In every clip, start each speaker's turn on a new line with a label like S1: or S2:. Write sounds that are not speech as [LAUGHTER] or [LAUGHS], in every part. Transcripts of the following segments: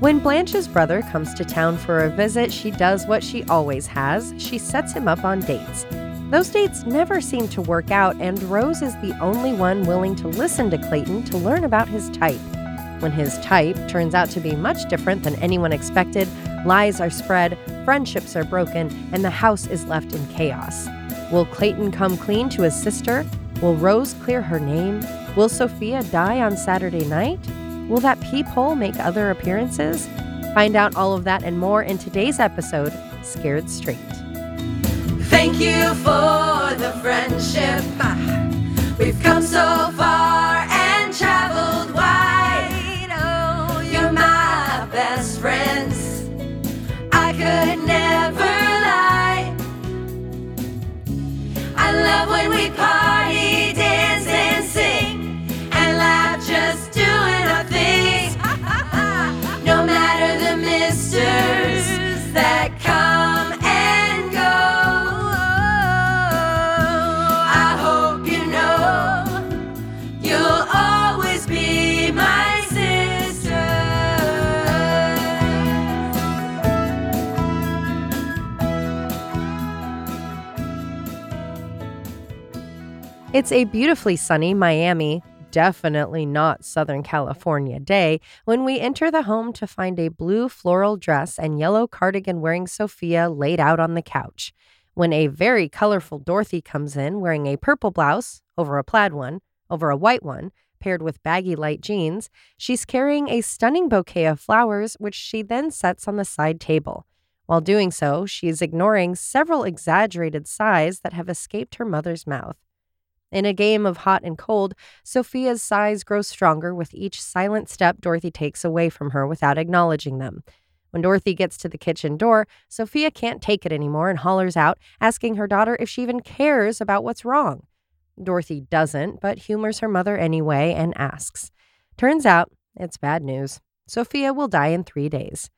S1: When Blanche's brother comes to town for a visit, she does what she always has she sets him up on dates. Those dates never seem to work out, and Rose is the only one willing to listen to Clayton to learn about his type. When his type turns out to be much different than anyone expected, lies are spread, friendships are broken, and the house is left in chaos. Will Clayton come clean to his sister? Will Rose clear her name? Will Sophia die on Saturday night? Will that peephole make other appearances? Find out all of that and more in today's episode, Scared Straight.
S2: Thank you for the friendship. We've come so far and traveled wide. Oh, you're my best friends. I could never lie. I love when we party,
S1: It's a beautifully sunny Miami, definitely not Southern California day when we enter the home to find a blue floral dress and yellow cardigan wearing Sophia laid out on the couch. When a very colorful Dorothy comes in wearing a purple blouse over a plaid one, over a white one, paired with baggy light jeans, she's carrying a stunning bouquet of flowers, which she then sets on the side table. While doing so, she is ignoring several exaggerated sighs that have escaped her mother's mouth. In a game of hot and cold, Sophia's sighs grow stronger with each silent step Dorothy takes away from her without acknowledging them. When Dorothy gets to the kitchen door, Sophia can't take it anymore and hollers out, asking her daughter if she even cares about what's wrong. Dorothy doesn't, but humors her mother anyway and asks. Turns out, it's bad news. Sophia will die in three days.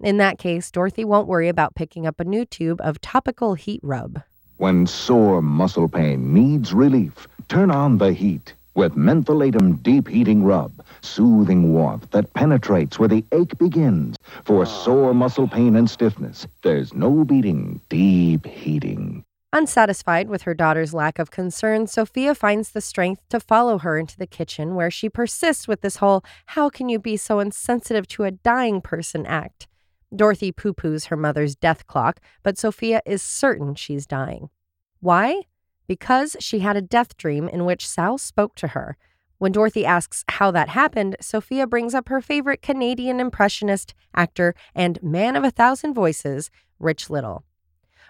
S1: In that case, Dorothy won't worry about picking up a new tube of topical heat rub.
S3: When sore muscle pain needs relief, turn on the heat with mentholatum deep heating rub, soothing warmth that penetrates where the ache begins. For ah. sore muscle pain and stiffness, there's no beating deep heating.
S1: Unsatisfied with her daughter's lack of concern, Sophia finds the strength to follow her into the kitchen where she persists with this whole how can you be so insensitive to a dying person act. Dorothy poo poos her mother's death clock, but Sophia is certain she's dying. Why? Because she had a death dream in which Sal spoke to her. When Dorothy asks how that happened, Sophia brings up her favorite Canadian impressionist, actor, and man of a thousand voices, Rich Little.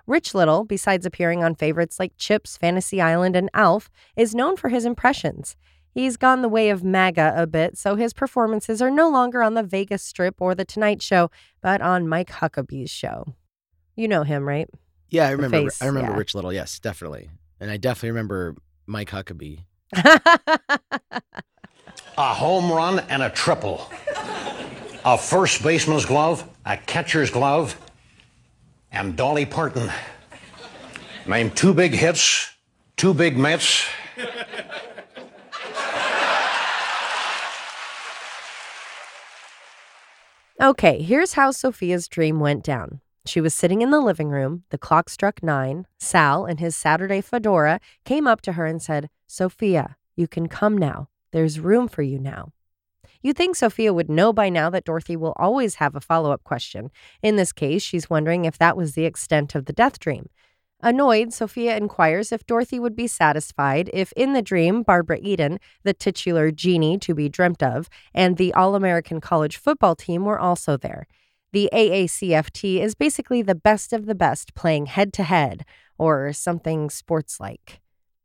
S1: Rich Little, besides appearing on favorites like Chips, Fantasy Island, and Alf, is known for his impressions. He's gone the way of MAGA a bit, so his performances are no longer on the Vegas Strip or The Tonight Show, but on Mike Huckabee's show. You know him, right?
S4: Yeah, I remember.
S1: face,
S4: I remember
S1: yeah.
S4: Rich Little. Yes, definitely, and I definitely remember Mike Huckabee.
S5: A home run and a triple. A first baseman's glove, a catcher's glove, and Dolly Parton. Named two big hits, two big Mets.
S1: Okay, here's how Sophia's dream went down. She was sitting in the living room. The clock struck nine. Sal, in his Saturday fedora, came up to her and said, Sophia, you can come now. There's room for you now. You'd think Sophia would know by now that Dorothy will always have a follow up question. In this case, she's wondering if that was the extent of the death dream. Annoyed, Sophia inquires if Dorothy would be satisfied if in the dream Barbara Eden, the titular genie to be dreamt of, and the All American college football team were also there. The AACFT is basically the best of the best playing head to head, or something sports like.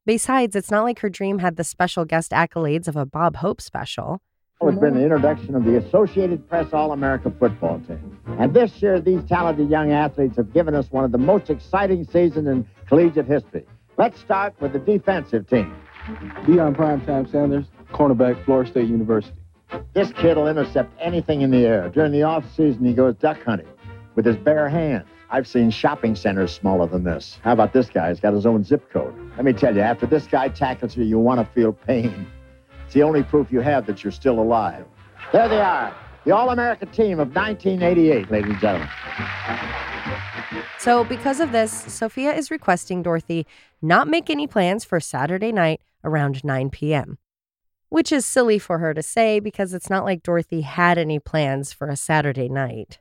S1: Besides, it's not like her dream had the special guest accolades of a Bob Hope special.
S6: It's been the introduction of the Associated Press All America football team. And this year, these talented young athletes have given us one of the most exciting seasons in collegiate history. Let's start with the defensive team.
S7: Deion Primetime Sanders, cornerback, Florida State University.
S6: This kid will intercept anything in the air. During the off season, he goes duck hunting with his bare hands. I've seen shopping centers smaller than this. How about this guy? He's got his own zip code. Let me tell you, after this guy tackles you, you want to feel pain. The only proof you have that you're still alive. There they are. The All American team of 1988, ladies and gentlemen.
S1: So, because of this, Sophia is requesting Dorothy not make any plans for Saturday night around 9 p.m., which is silly for her to say because it's not like Dorothy had any plans for a Saturday night.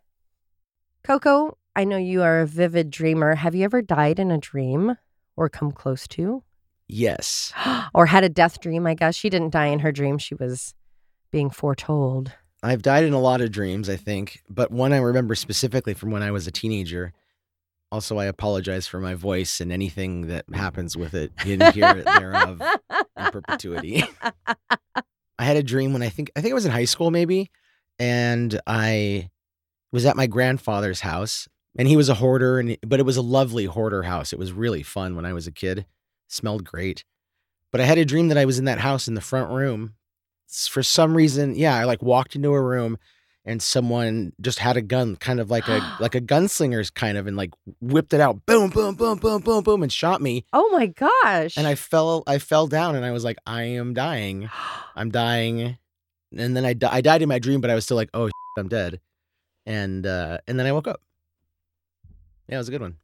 S1: Coco, I know you are a vivid dreamer. Have you ever died in a dream or come close to?
S4: Yes. [GASPS]
S1: or had a death dream, I guess. She didn't die in her dream. She was being foretold.
S4: I've died in a lot of dreams, I think, but one I remember specifically from when I was a teenager. Also, I apologize for my voice and anything that happens with it in here thereof [LAUGHS] in perpetuity. [LAUGHS] I had a dream when I think I think I was in high school maybe, and I was at my grandfather's house, and he was a hoarder, and but it was a lovely hoarder house. It was really fun when I was a kid. Smelled great, but I had a dream that I was in that house in the front room. For some reason, yeah, I like walked into a room and someone just had a gun, kind of like a [GASPS] like a gunslinger's kind of, and like whipped it out, boom, boom, boom, boom, boom, boom, and shot me.
S1: Oh my gosh.
S4: And I fell, I fell down, and I was like, I am dying, [GASPS] I'm dying. And then I, di- I died in my dream, but I was still like, oh, [LAUGHS] I'm dead. And uh, and then I woke up. Yeah, it was a good one.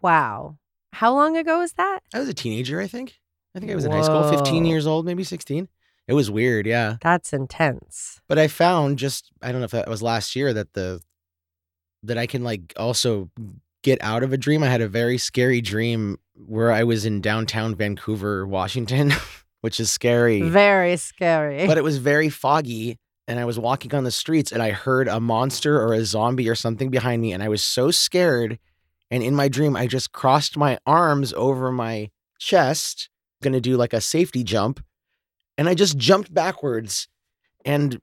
S1: wow. How long ago was that?
S4: I was a teenager, I think. I think I was in high school, 15 years old, maybe 16. It was weird, yeah.
S1: That's intense.
S4: But I found just I don't know if that was last year that the that I can like also get out of a dream. I had a very scary dream where I was in downtown Vancouver, Washington, [LAUGHS] which is scary.
S1: Very scary.
S4: but it was very foggy and I was walking on the streets and I heard a monster or a zombie or something behind me and I was so scared and in my dream I just crossed my arms over my chest to do like a safety jump and I just jumped backwards and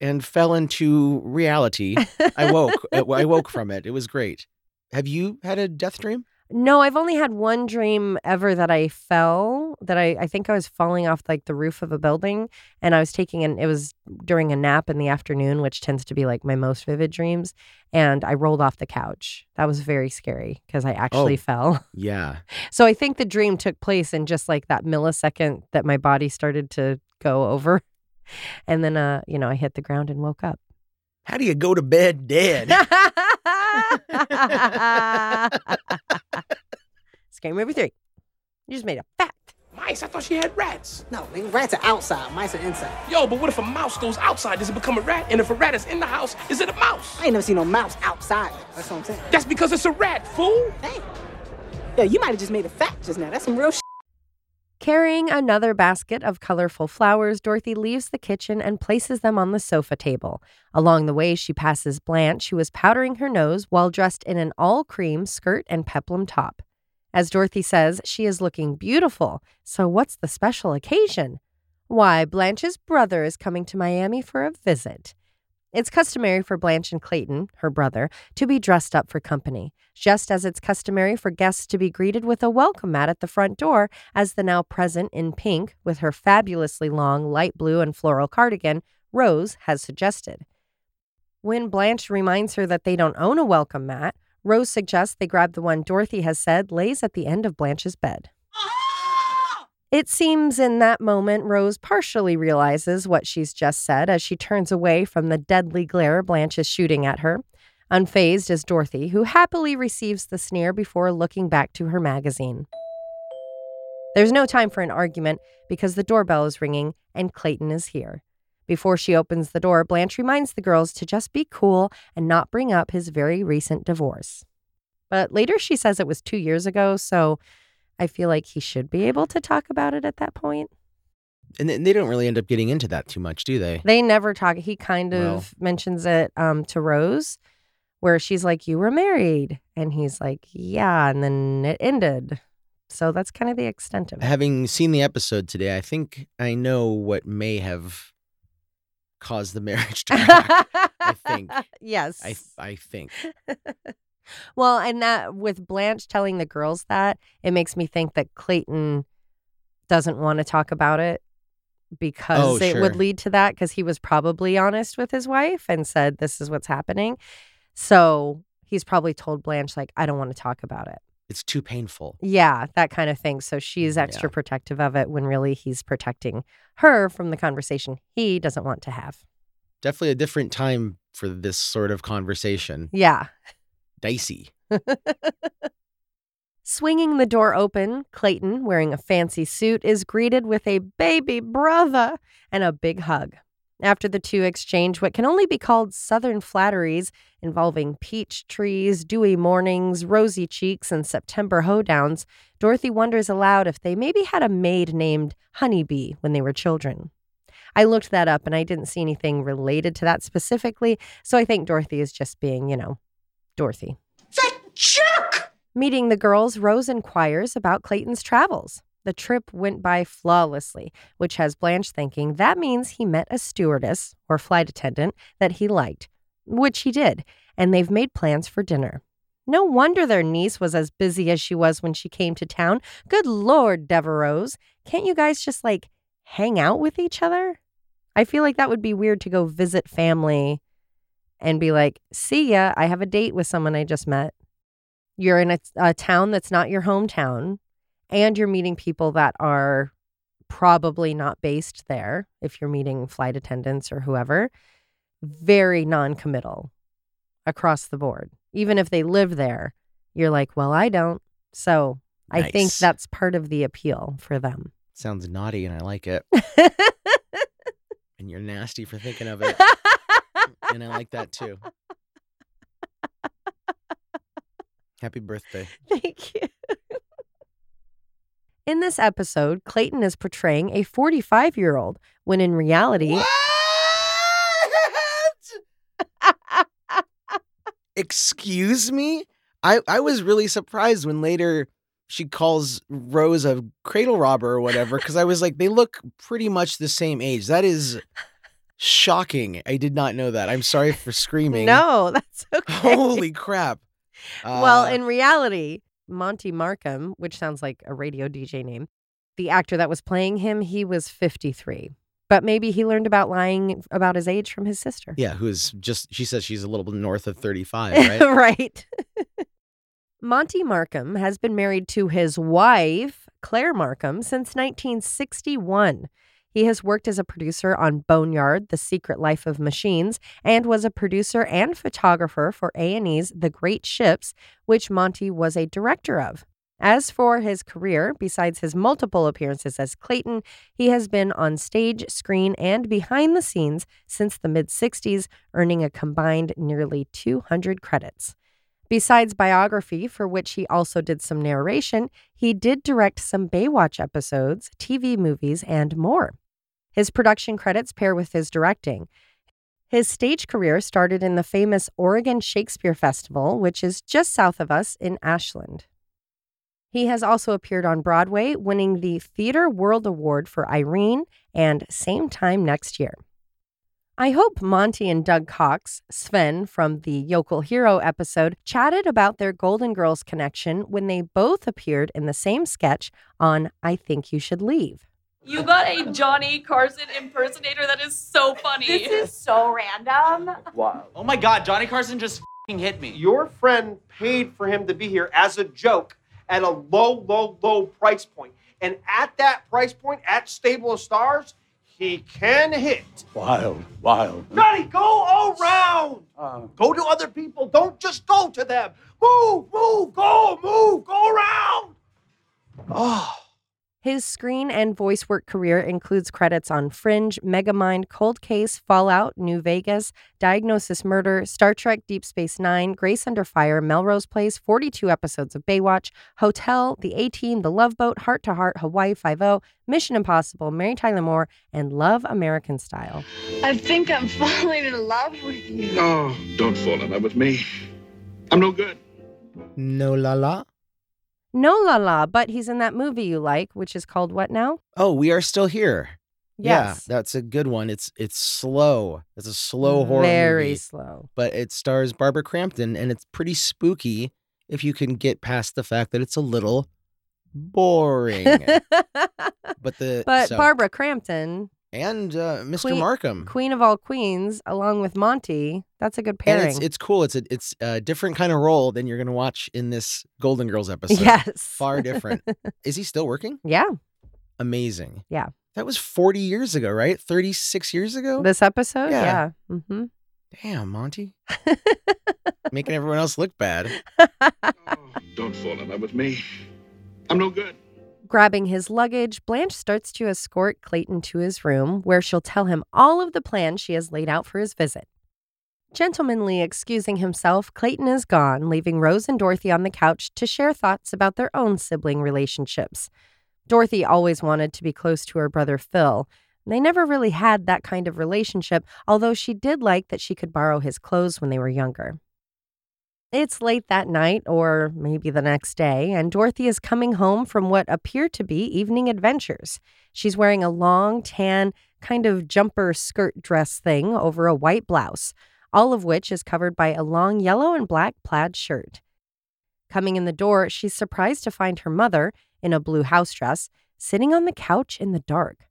S4: and fell into reality. I woke [LAUGHS] I woke from it. It was great. Have you had a death dream?
S1: No, I've only had one dream ever that I fell, that I, I think I was falling off like the roof of a building and I was taking an, it was during a nap in the afternoon, which tends to be like my most vivid dreams. And I rolled off the couch. That was very scary because I actually
S4: Oh.
S1: fell. [LAUGHS]
S4: Yeah.
S1: So I think the dream took place in just like that millisecond that my body started to go over. [LAUGHS] And then, uh, you know, I hit the ground and woke up.
S4: How do you go to bed dead? [LAUGHS]
S1: Scary movie three. You just made a fact.
S8: Mice, I thought she had rats.
S9: No, nigga, rats are outside, mice are inside.
S8: Yo, but what if a mouse goes outside? Does it become a rat? And if a rat is in the house, is it a mouse?
S9: I ain't never seen no mouse outside. That's what I'm saying.
S8: That's because it's a rat, fool.
S9: Damn. Yo, you might have just made a fact just now. That's some real shit.
S1: Carrying another basket of colorful flowers, Dorothy leaves the kitchen and places them on the sofa table. Along the way, she passes Blanche, who is powdering her nose while dressed in an all cream skirt and peplum top. As Dorothy says, she is looking beautiful. So, what's the special occasion? Why, Blanche's brother is coming to Miami for a visit. It's customary for Blanche and Clayton, her brother, to be dressed up for company, just as it's customary for guests to be greeted with a welcome mat at the front door, as the now present in pink with her fabulously long light blue and floral cardigan, Rose has suggested. When Blanche reminds her that they don't own a welcome mat, Rose suggests they grab the one Dorothy has said lays at the end of Blanche's bed. It seems in that moment, Rose partially realizes what she's just said as she turns away from the deadly glare Blanche is shooting at her. Unfazed is Dorothy, who happily receives the sneer before looking back to her magazine. There's no time for an argument because the doorbell is ringing and Clayton is here. Before she opens the door, Blanche reminds the girls to just be cool and not bring up his very recent divorce. But later she says it was two years ago, so I feel like he should be able to talk about it at that point.
S4: And they- don't really end up getting into that too much, do they?
S1: They never talk. He kind of
S4: Well.
S1: mentions it um, to Rose, where she's like, You were married. And he's like, Yeah. And then it ended. So that's kind of the extent of it.
S4: Having seen the episode today, I think I know what may have caused the marriage to [LAUGHS] crack. I think.
S1: yes.
S4: I I think. [LAUGHS]
S1: well, and that with Blanche telling the girls that, it makes me think that Clayton doesn't want to talk about it because
S4: Oh,
S1: it would lead to that because he was probably honest with his wife and said, This is what's happening. So he's probably told Blanche, like, I don't want to talk about it.
S4: It's too painful.
S1: Yeah, that kind of thing. So she's extra
S4: Yeah.
S1: protective of it when really he's protecting her from the conversation he doesn't want to have.
S4: Definitely a different time for this sort of conversation.
S1: Yeah.
S4: Dicey. [LAUGHS]
S1: Swinging the door open, Clayton, wearing a fancy suit, is greeted with a baby brother and a big hug. After the two exchange what can only be called southern flatteries involving peach trees, dewy mornings, rosy cheeks, and September hoedowns, Dorothy wonders aloud if they maybe had a maid named Honeybee when they were children. I looked that up and I didn't see anything related to that specifically, so I think Dorothy is just being, you know, Dorothy.
S2: That jerk!
S1: Meeting the girls, Rose inquires about Clayton's travels. The trip went by flawlessly, which has Blanche thinking that means he met a stewardess or flight attendant that he liked, which he did, and they've made plans for dinner. No wonder their niece was as busy as she was when she came to town. Good Lord, Devereaux. Can't you guys just like hang out with each other? I feel like that would be weird to go visit family and be like, see ya, I have a date with someone I just met. You're in a, a town that's not your hometown, and you're meeting people that are probably not based there if you're meeting flight attendants or whoever. Very non committal across the board. Even if they live there, you're like, well, I don't. So I think that's part of the appeal for them.
S4: Sounds naughty and I like it. [LAUGHS] and you're nasty for thinking of it. and I like that too. [LAUGHS] Happy birthday.
S1: Thank you. In this episode, Clayton is portraying a 45 year old when in reality, What? [LAUGHS]
S4: Excuse me? I, I was really surprised when later she calls Rose a cradle robber or whatever, because I was like, they look pretty much the same age. That is shocking. I did not know that. I'm sorry for screaming.
S1: no, that's [LAUGHS] okay.
S4: Holy crap.
S1: well,
S4: Uh,
S1: in reality, Monte Markham, which sounds like a radio DJ name, the actor that was playing him, he was 53. But maybe he learned about lying about his age from his sister.
S4: yeah, who's just, she says she's a little north of 35, right? [LAUGHS]
S1: right. [LAUGHS] Monte Markham has been married to his wife, Claire Markham, since 1961. He has worked as a producer on Boneyard: The Secret Life of Machines and was a producer and photographer for A&E's The Great Ships, which Monte was a director of. As for his career, besides his multiple appearances as Clayton, he has been on stage, screen, and behind the scenes since the mid 60s, earning a combined nearly 200 credits. Besides biography, for which he also did some narration, he did direct some Baywatch episodes, TV movies, and more. His production credits pair with his directing. His stage career started in the famous Oregon Shakespeare Festival, which is just south of us in Ashland. He has also appeared on Broadway, winning the Theater World Award for Irene and Same Time Next Year. I hope Monte and Doug Cox, Sven from the Yokel Hero episode, chatted about their Golden Girls connection when they both appeared in the same sketch on I Think You Should Leave.
S10: You got a Johnny Carson impersonator that is so funny.
S11: This is so random.
S12: Wow.
S13: Oh my god, Johnny Carson just fing hit me.
S12: Your friend paid for him to be here as a joke at a low, low, low price point. And at that price point, at Stable of Stars, he can hit.
S14: Wild, wild.
S12: Johnny, go around.
S14: Uh,
S12: Go to other people. Don't just go to them. Move, move, go, move, go around. Oh.
S1: His screen and voice work career includes credits on Fringe, Megamind, Cold Case, Fallout, New Vegas, Diagnosis Murder, Star Trek Deep Space Nine, Grace Under Fire, Melrose Place, 42 episodes of Baywatch, Hotel, The A Team, The Love Boat, Heart to Heart, Hawaii Five-O, Mission Impossible, Mary Tyler Moore, and Love American Style.
S15: I think I'm [LAUGHS] falling in love with you.
S14: no, don't fall in love with me. I'm no good.
S4: No la la.
S1: No la la, but he's in that movie you like, which is called what now?
S4: Oh, we are still here.
S1: Yes.
S4: Yeah, that's a good one. It's it's slow. It's a slow horror movie.
S1: Very
S4: movie,
S1: slow.
S4: but it stars Barbara Crampton, and it's pretty spooky if you can get past the fact that it's a little boring. [LAUGHS] but the
S1: But
S4: so-
S1: Barbara Crampton,
S4: and uh, Mr.
S1: Queen-
S4: Markham.
S1: Queen of all queens, along with Monte, that's a good
S4: And
S1: pairing.
S4: it's it's cool. It's a it's a different kind of role than you're gonna watch in this Golden Girls episode.
S1: yes.
S4: Far different. [LAUGHS] Is he still working?
S1: yeah.
S4: Amazing.
S1: Yeah.
S4: That was 40 years ago, right? 36 years ago?
S1: This episode?
S4: Yeah.
S1: Yeah. hmm
S4: Damn, Monte. [LAUGHS] Making everyone else look bad.
S14: Don't fall in love with me. I'm no good.
S1: Grabbing his luggage, Blanche starts to escort Clayton to his room, where she'll tell him all of the plans she has laid out for his visit. Gentlemanly excusing himself, Clayton is gone, leaving Rose and Dorothy on the couch to share thoughts about their own sibling relationships. Dorothy always wanted to be close to her brother Phil. They never really had that kind of relationship, although she did like that she could borrow his clothes when they were younger. It's late that night, or maybe the next day, and Dorothy is coming home from what appear to be evening adventures. She's wearing a long, tan, kind of jumper skirt dress thing over a white blouse, all of which is covered by a long yellow and black plaid shirt. Coming in the door, she's surprised to find her mother, in a blue house dress, sitting on the couch in the dark.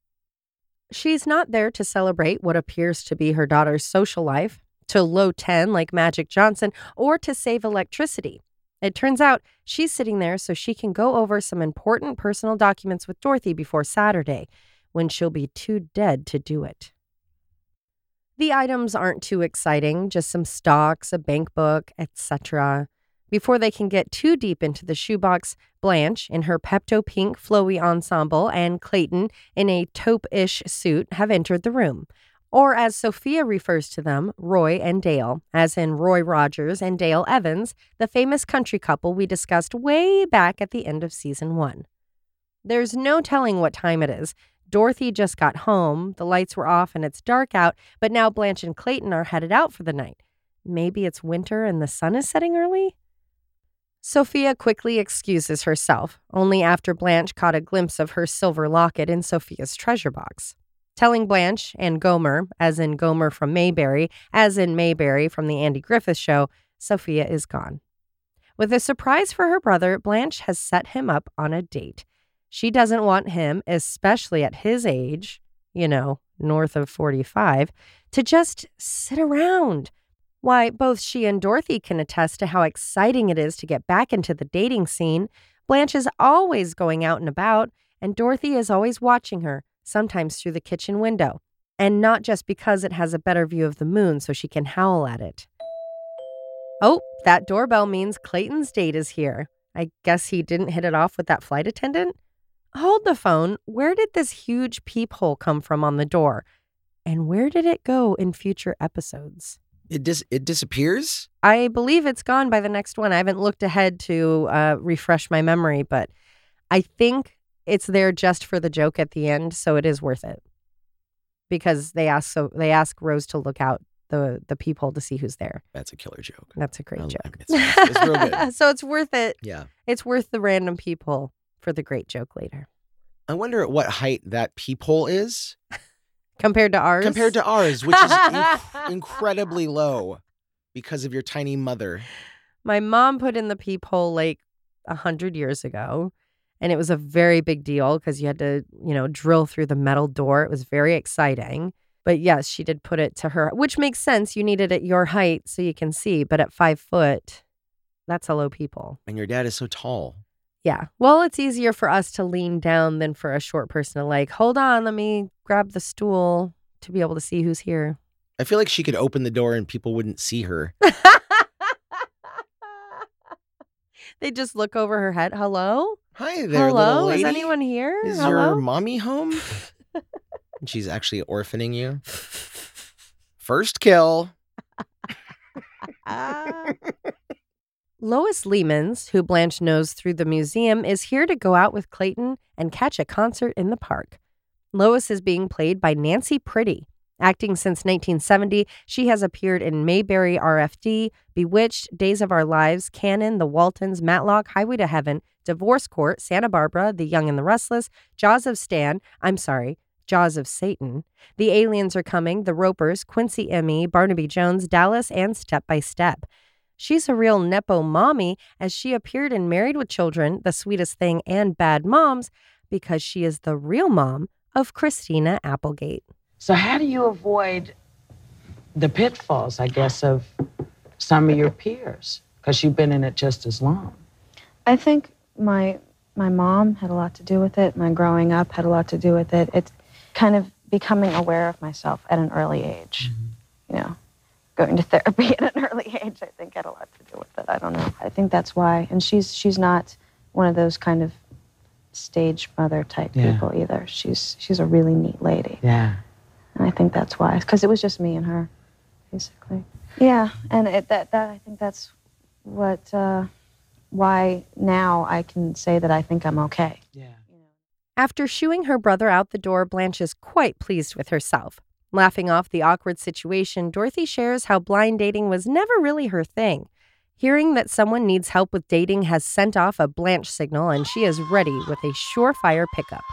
S1: She's not there to celebrate what appears to be her daughter's social life, to low 10 like Magic Johnson, or to save electricity. It turns out she's sitting there so she can go over some important personal documents with Dorothy before Saturday, when she'll be too dead to do it. The items aren't too exciting, just some stocks, a bank book, etc. Before they can get too deep into the shoebox, Blanche, in her Pepto Pink flowy ensemble, and Clayton, in a taupe ish suit, have entered the room. Or, as Sophia refers to them, Roy and Dale, as in Roy Rogers and Dale Evans, the famous country couple we discussed way back at the end of season one. There's no telling what time it is. Dorothy just got home, the lights were off, and it's dark out, but now Blanche and Clayton are headed out for the night. Maybe it's winter and the sun is setting early? Sophia quickly excuses herself, only after Blanche caught a glimpse of her silver locket in Sophia's treasure box. Telling Blanche and Gomer, as in Gomer from Mayberry, as in Mayberry from the Andy Griffith show, Sophia is gone. With a surprise for her brother, Blanche has set him up on a date. She doesn't want him, especially at his age, you know, north of 45, to just sit around. Why, both she and Dorothy can attest to how exciting it is to get back into the dating scene. Blanche is always going out and about, and Dorothy is always watching her, sometimes through the kitchen window. And not just because it has a better view of the moon so she can howl at it. Oh, that doorbell means Clayton's date is here. I guess he didn't hit it off with that flight attendant? Hold the phone. Where did this huge peephole come from on the door? And where did it go in future episodes?
S4: It dis- it disappears?
S1: I believe it's gone by the next one. I haven't looked ahead to uh, refresh my memory, but I think it's there just for the joke at the end, so it is worth it. Because they ask so they ask Rose to look out the the peephole to see who's there.
S4: That's a killer joke.
S1: That's a great
S4: I- I
S1: joke.
S4: mean, it's, it's real good. [LAUGHS]
S1: so it's worth it.
S4: Yeah.
S1: It's worth the random peephole for the great joke later.
S4: I wonder at what height that peephole is [LAUGHS]
S1: Compared to ours?
S4: compared to ours, which is inc- [LAUGHS] incredibly low because of your tiny mother.
S1: My mom put in the peephole like a hundred years ago, and it was a very big deal because you had to, you know, drill through the metal door. It was very exciting. But yes, she did put it to her, which makes sense. You need it at your height so you can see. But at five foot, that's a low peephole.
S4: And your dad is so tall.
S1: Yeah. Well, it's easier for us to lean down than for a short person to like, hold on, let me grab the stool to be able to see who's here.
S4: I feel like she could open the door and people wouldn't see her. [LAUGHS]
S1: They just look over her head. Hello?
S4: Hi there,
S1: Hello? Is anyone here?
S4: Is
S1: Hello?
S4: your mommy home? [LAUGHS] She's actually orphaning you. First kill. [LAUGHS]
S1: Lois Lehmans, who Blanche knows through the museum, is here to go out with Clayton and catch a concert in the park. Lois is being played by Nancy Priddy. Acting since 1970, she has appeared in Mayberry RFD, Bewitched, Days of Our Lives, Cannon, The Waltons, Matlock, Highway to Heaven, Divorce Court, Santa Barbara, The Young and the Restless, Jaws of Stan, I'm sorry, Jaws of Satan, The Aliens Are Coming, The Ropers, Quincy M.E., Barnaby Jones, Dallas, and Step by Step. She's a real Nepo mommy as she appeared in Married with Children, The Sweetest Thing, and Bad Moms because she is the real mom of Christina Applegate.
S16: So, how do you avoid the pitfalls, I guess, of some of your peers? Because you've been in it just as long.
S17: I think my my mom had a lot to do with it. My growing up had a lot to do with it. It's kind of becoming aware of myself at an early age. You know, going to therapy [LAUGHS] at an early age, I think, had a lot to do with it. I don't know. I think that's why. And she's she's not one of those kind of stage mother type
S16: Yeah.
S17: people either. She's she's a really neat lady.
S16: Yeah.
S17: And I think that's why, because it was just me and her, basically. Yeah, and it, that that I think that's what uh, why now I can say that I think I'm okay. Yeah.
S1: After shooing her brother out the door, Blanche is quite pleased with herself. Laughing off the awkward situation, Dorothy shares how blind dating was never really her thing. Hearing that someone needs help with dating has sent off a Blanche signal, and she is ready with a surefire pickup.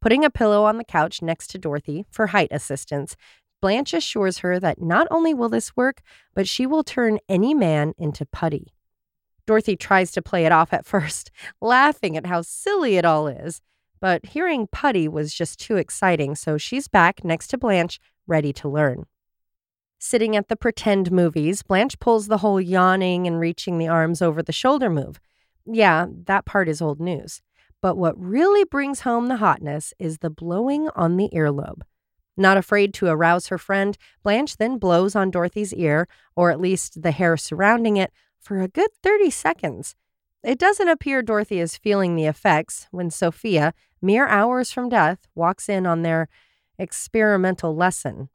S1: Putting a pillow on the couch next to Dorothy for height assistance, Blanche assures her that not only will this work, but she will turn any man into putty. Dorothy tries to play it off at [LAUGHS] first, laughing at how silly it all is. But hearing putty was just too exciting, so she's back next to Blanche, ready to learn. Sitting at the pretend movies, Blanche pulls the whole yawning and reaching the arms over the shoulder move. Yeah, that part is old news. But what really brings home the hotness is the blowing on the earlobe. Not afraid to arouse her friend, Blanche then blows on Dorothy's ear, or at least the hair surrounding it, for a good 30 seconds. It doesn't appear Dorothy is feeling the effects when Sophia, mere hours from death, walks in on their experimental lesson.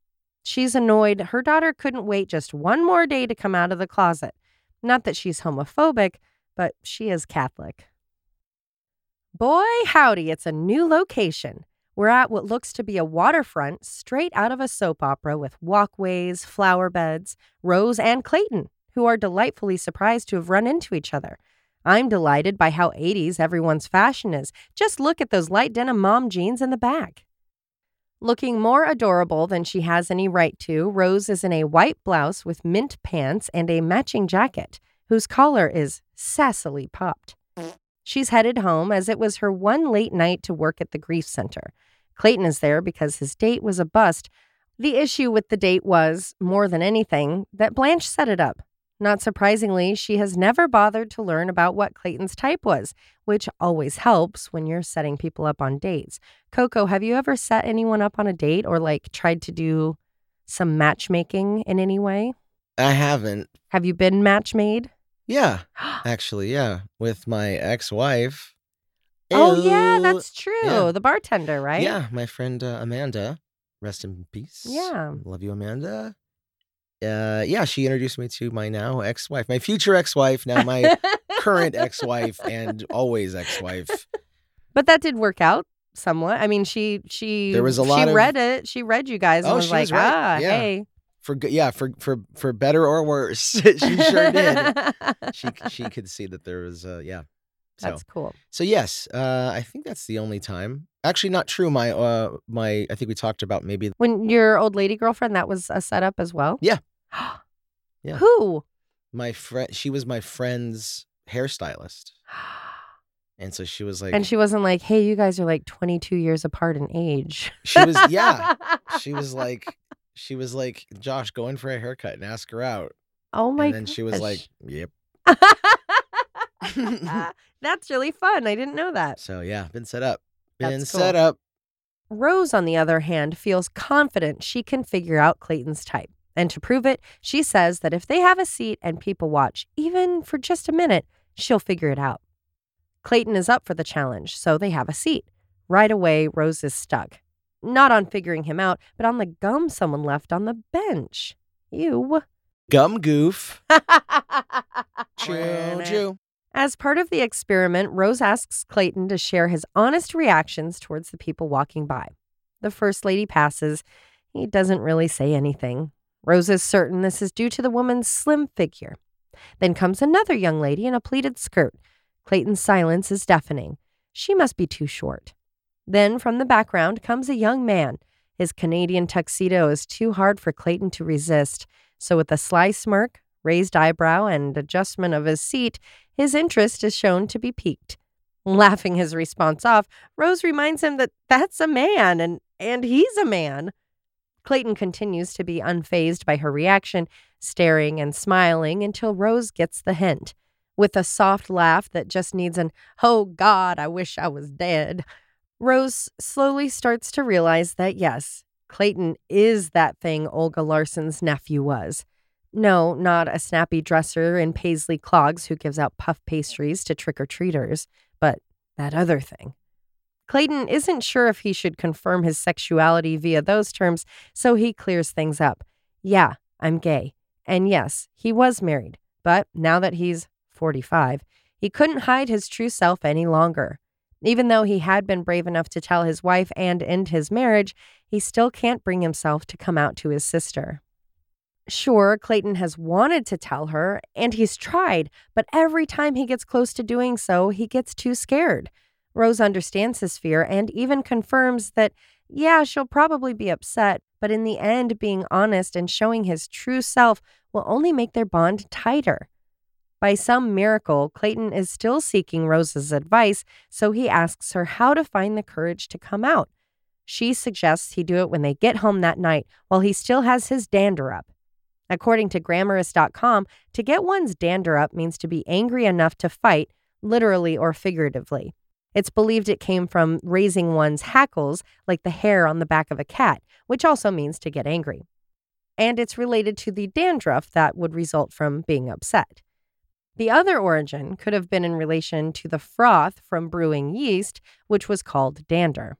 S1: She's annoyed her daughter couldn't wait just one more day to come out of the closet. Not that she's homophobic, but she is Catholic. Boy, howdy, it's a new location. We're at what looks to be a waterfront straight out of a soap opera with walkways, flower beds, Rose and Clayton, who are delightfully surprised to have run into each other. I'm delighted by how 80s everyone's fashion is. Just look at those light denim mom jeans in the back. Looking more adorable than she has any right to, Rose is in a white blouse with mint pants and a matching jacket, whose collar is sassily popped. She's headed home as it was her one late night to work at the Grief Center. Clayton is there because his date was a bust. The issue with the date was, more than anything, that Blanche set it up. Not surprisingly, she has never bothered to learn about what Clayton's type was, which always helps when you're setting people up on dates. Coco, have you ever set anyone up on a date or like tried to do some matchmaking in any way?
S4: I haven't.
S1: Have you been match made?
S4: Yeah, [GASPS] actually, yeah, with my ex-wife.
S1: Oh, yeah, that's true.
S4: Yeah.
S1: The bartender, right?
S4: Yeah, my friend uh, Amanda. Rest in peace.
S1: Yeah.
S4: Love you, Amanda. Uh, yeah, she introduced me to my now ex-wife, my future ex-wife, now my current ex-wife, and always ex-wife.
S1: But that did work out somewhat. I mean, she she
S4: There was a lot
S1: she
S4: of-
S1: read it. She read you guys and
S4: Oh,
S1: was
S4: she
S1: like,
S4: was right.
S1: ah,
S4: Yeah.
S1: hey.
S4: For good, yeah, for for for better or worse, [LAUGHS] she sure did. [LAUGHS] she she could see that there was, uh, yeah. So,
S1: That's cool.
S4: So yes, uh, I think that's the only time. Actually, not true. My uh, my I think we talked about maybe
S1: When your old lady girlfriend, that was a setup as well?
S4: Yeah. [GASPS] Yeah.
S1: Who?
S4: my friend. She was my friend's hairstylist, [GASPS] and so she was like,
S1: and she wasn't like, hey, you guys are like 22 years apart in age.
S4: She was yeah. [LAUGHS] she was like, she was like, Josh, go in for a haircut and ask her out.
S1: Oh my
S4: And then she was like, yep. [LAUGHS] [LAUGHS]
S1: That's really fun. I didn't know that.
S4: So yeah, been set up. Been
S1: That's
S4: set
S1: cool.
S4: up.
S1: Rose, on the other hand, feels confident she can figure out Clayton's type. And to prove it, she says that if they have a seat and people watch, even for just a minute, she'll figure it out. Clayton is up for the challenge, so they have a seat. Right away, Rose is stuck. Not on figuring him out, but on the gum someone left on the bench. Ew.
S4: Gum goof. [LAUGHS] Choo choo.
S1: As part of the experiment, Rose asks Clayton to share his honest reactions towards the people walking by. The First Lady passes. He doesn't really say anything. Rose is certain this is due to the woman's slim figure. Then comes another young lady in a pleated skirt. Clayton's silence is deafening. She must be too short. Then from the background comes a young man. His Canadian tuxedo is too hard for Clayton to resist, so with a sly smirk, raised eyebrow, and adjustment of his seat, his interest is shown to be piqued. Laughing his response off, Rose reminds him that that's a man and and he's a man. Clayton continues to be unfazed by her reaction, staring and smiling until Rose gets the hint. With a soft laugh that just needs an, oh God, I wish I was dead, Rose slowly starts to realize that yes, Clayton is that thing Olga Larson's nephew was. No, not a snappy dresser in paisley clogs who gives out puff pastries to trick or treaters, but that other thing. Clayton isn't sure if he should confirm his sexuality via those terms, so he clears things up. Yeah, I'm gay. And yes, he was married, but now that he's 45, he couldn't hide his true self any longer. Even though he had been brave enough to tell his wife and end his marriage, he still can't bring himself to come out to his sister. Sure, Clayton has wanted to tell her, and he's tried, but every time he gets close to doing so, he gets too scared. Rose understands his fear and even confirms that, yeah, she'll probably be upset, but in the end, being honest and showing his true self will only make their bond tighter. By some miracle, Clayton is still seeking Rose's advice, so he asks her how to find the courage to come out. She suggests he do it when they get home that night while he still has his dander up. According to Grammarist.com, to get one's dander up means to be angry enough to fight, literally or figuratively. It's believed it came from raising one's hackles, like the hair on the back of a cat, which also means to get angry. And it's related to the dandruff that would result from being upset. The other origin could have been in relation to the froth from brewing yeast, which was called dander.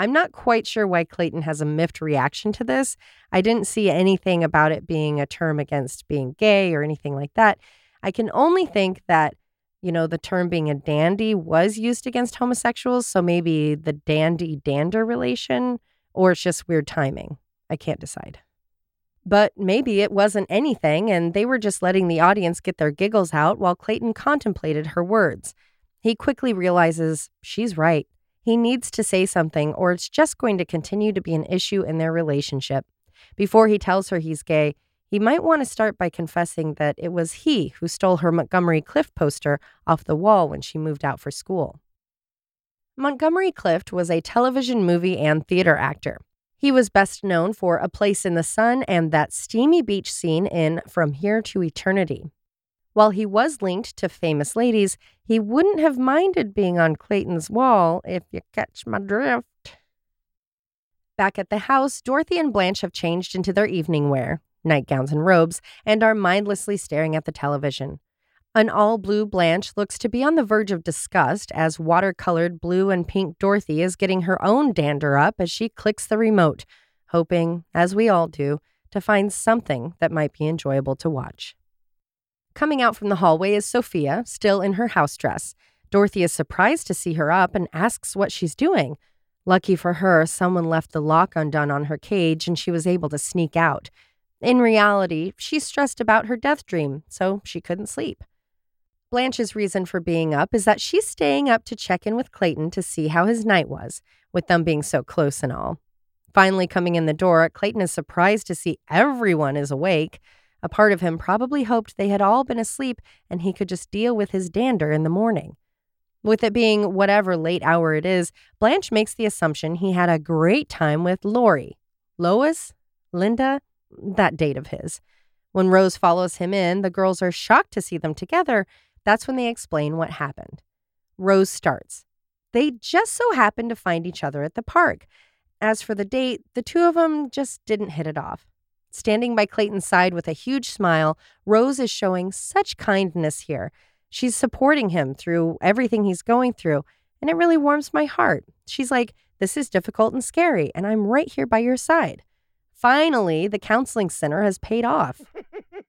S1: I'm not quite sure why Clayton has a miffed reaction to this. I didn't see anything about it being a term against being gay or anything like that. I can only think that you know, the term being a dandy was used against homosexuals. So maybe the dandy dander relation, or it's just weird timing. I can't decide. But maybe it wasn't anything, and they were just letting the audience get their giggles out while Clayton contemplated her words. He quickly realizes she's right. He needs to say something, or it's just going to continue to be an issue in their relationship. Before he tells her he's gay, he might want to start by confessing that it was he who stole her Montgomery Clift poster off the wall when she moved out for school. Montgomery Clift was a television, movie, and theater actor. He was best known for A Place in the Sun and that steamy beach scene in From Here to Eternity. While he was linked to famous ladies, he wouldn't have minded being on Clayton's wall, if you catch my drift. Back at the house, Dorothy and Blanche have changed into their evening wear, nightgowns and robes, and are mindlessly staring at the television. An all blue Blanche looks to be on the verge of disgust as watercolored blue and pink Dorothy is getting her own dander up as she clicks the remote, hoping, as we all do, to find something that might be enjoyable to watch. Coming out from the hallway is Sophia, still in her house dress. Dorothy is surprised to see her up and asks what she's doing. Lucky for her, someone left the lock undone on her cage and she was able to sneak out. In reality, she's stressed about her death dream, so she couldn't sleep. Blanche's reason for being up is that she's staying up to check in with Clayton to see how his night was, with them being so close and all. Finally, coming in the door, Clayton is surprised to see everyone is awake. A part of him probably hoped they had all been asleep and he could just deal with his dander in the morning. With it being whatever late hour it is, Blanche makes the assumption he had a great time with Lori. Lois? Linda? that date of his. When Rose follows him in, the girls are shocked to see them together. That's when they explain what happened. Rose starts. They just so happened to find each other at the park. As for the date, the two of them just didn't hit it off. Standing by Clayton's side with a huge smile, Rose is showing such kindness here. She's supporting him through everything he's going through, and it really warms my heart. She's like, This is difficult and scary, and I'm right here by your side. Finally, the counseling center has paid off.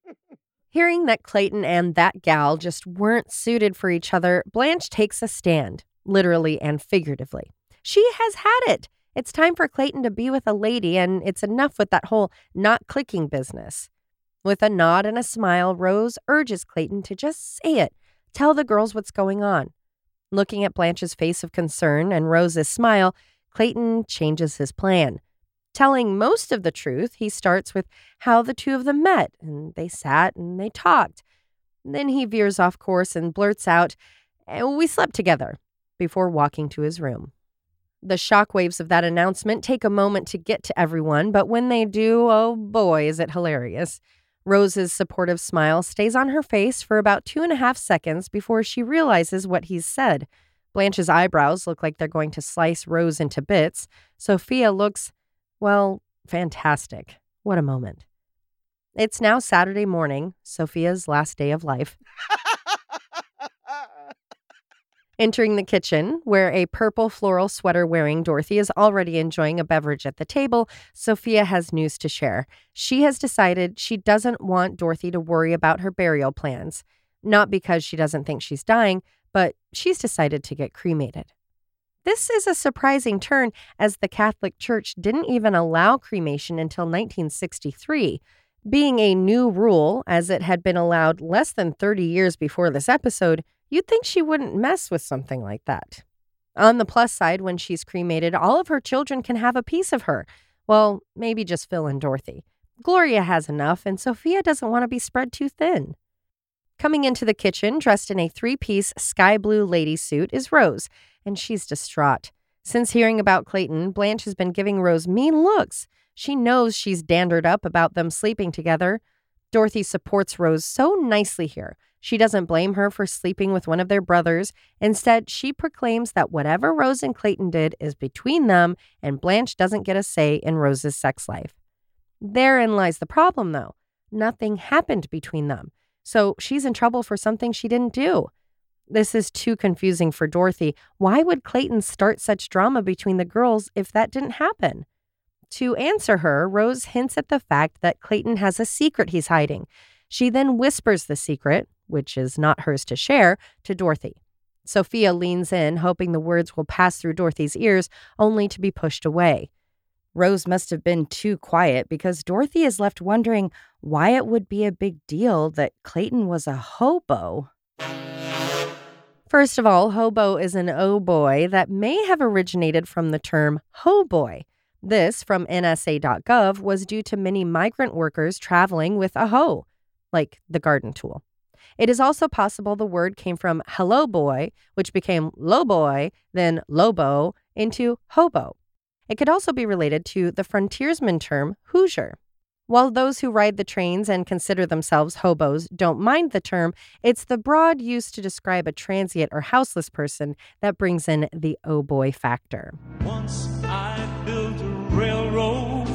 S1: [LAUGHS] Hearing that Clayton and that gal just weren't suited for each other, Blanche takes a stand, literally and figuratively. She has had it. It's time for Clayton to be with a lady, and it's enough with that whole not clicking business. With a nod and a smile, Rose urges Clayton to just say it. Tell the girls what's going on. Looking at Blanche's face of concern and Rose's smile, Clayton changes his plan. Telling most of the truth, he starts with how the two of them met and they sat and they talked. Then he veers off course and blurts out, eh, We slept together, before walking to his room. The shockwaves of that announcement take a moment to get to everyone, but when they do, oh boy, is it hilarious. Rose's supportive smile stays on her face for about two and a half seconds before she realizes what he's said. Blanche's eyebrows look like they're going to slice Rose into bits. Sophia looks, well, fantastic. What a moment. It's now Saturday morning, Sophia's last day of life. [LAUGHS] Entering the kitchen, where a purple floral sweater wearing Dorothy is already enjoying a beverage at the table, Sophia has news to share. She has decided she doesn't want Dorothy to worry about her burial plans. Not because she doesn't think she's dying, but she's decided to get cremated. This is a surprising turn, as the Catholic Church didn't even allow cremation until 1963. Being a new rule, as it had been allowed less than 30 years before this episode, you'd think she wouldn't mess with something like that. On the plus side, when she's cremated, all of her children can have a piece of her. Well, maybe just Phil and Dorothy. Gloria has enough, and Sophia doesn't want to be spread too thin. Coming into the kitchen, dressed in a three piece sky blue lady suit, is Rose, and she's distraught. Since hearing about Clayton, Blanche has been giving Rose mean looks. She knows she's dandered up about them sleeping together. Dorothy supports Rose so nicely here. She doesn't blame her for sleeping with one of their brothers. Instead, she proclaims that whatever Rose and Clayton did is between them, and Blanche doesn't get a say in Rose's sex life. Therein lies the problem, though. Nothing happened between them. So she's in trouble for something she didn't do. This is too confusing for Dorothy. Why would Clayton start such drama between the girls if that didn't happen? To answer her, Rose hints at the fact that Clayton has a secret he's hiding. She then whispers the secret, which is not hers to share, to Dorothy. Sophia leans in, hoping the words will pass through Dorothy's ears, only to be pushed away. Rose must have been too quiet because Dorothy is left wondering why it would be a big deal that Clayton was a hobo. First of all, hobo is an oh boy that may have originated from the term ho boy. This, from NSA.gov, was due to many migrant workers traveling with a hoe, like the garden tool. It is also possible the word came from hello boy, which became low boy, then lobo, into hobo. It could also be related to the frontiersman term Hoosier. While those who ride the trains and consider themselves hobos don't mind the term, it's the broad use to describe a transient or houseless person that brings in the oh boy factor.
S2: Once I built a railroad,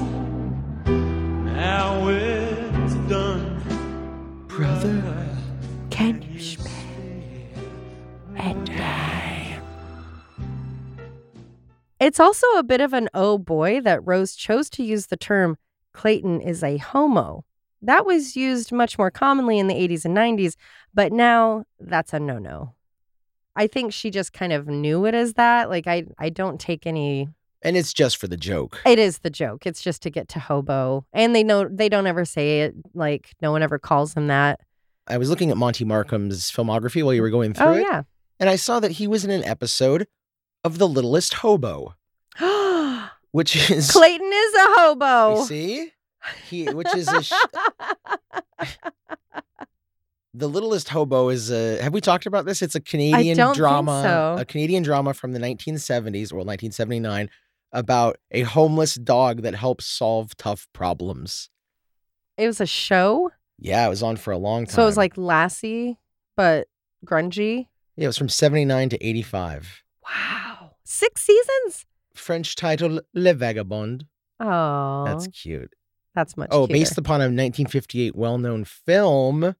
S2: now it's.
S1: Brother, can you spare a dime? It's also a bit of an oh boy that Rose chose to use the term Clayton is a homo. That was used much more commonly in the 80s and 90s, but now that's a no no. I think she just kind of knew it as that. Like, I, I don't take any.
S4: And it's just for the joke.
S1: It is the joke. It's just to get to hobo. And they know they don't ever say it. Like, no one ever calls him that.
S4: I was looking at Monte Markham's filmography while you were going oh, through
S1: Oh,
S4: it.
S1: yeah.
S4: And I saw that he was in an episode of The Littlest Hobo, [GASPS] which is
S1: Clayton is a hobo.
S4: You see? He which is a sh- [LAUGHS] The Littlest Hobo is a have we talked about this? It's a Canadian
S1: don't think
S4: drama,
S1: so.
S4: a Canadian drama from the 1970s or 1979 about a homeless dog that helps solve tough problems.
S1: It was a show.
S4: Yeah, it was on for a long time.
S1: So it was like Lassie, but grungy.
S4: Yeah, it was from 79 to 85.
S1: Wow. Six seasons?
S4: French title Le Vagabond.
S1: Oh.
S4: That's cute.
S1: That's much
S4: Oh,
S1: cuter.
S4: based upon a 1958 well-known film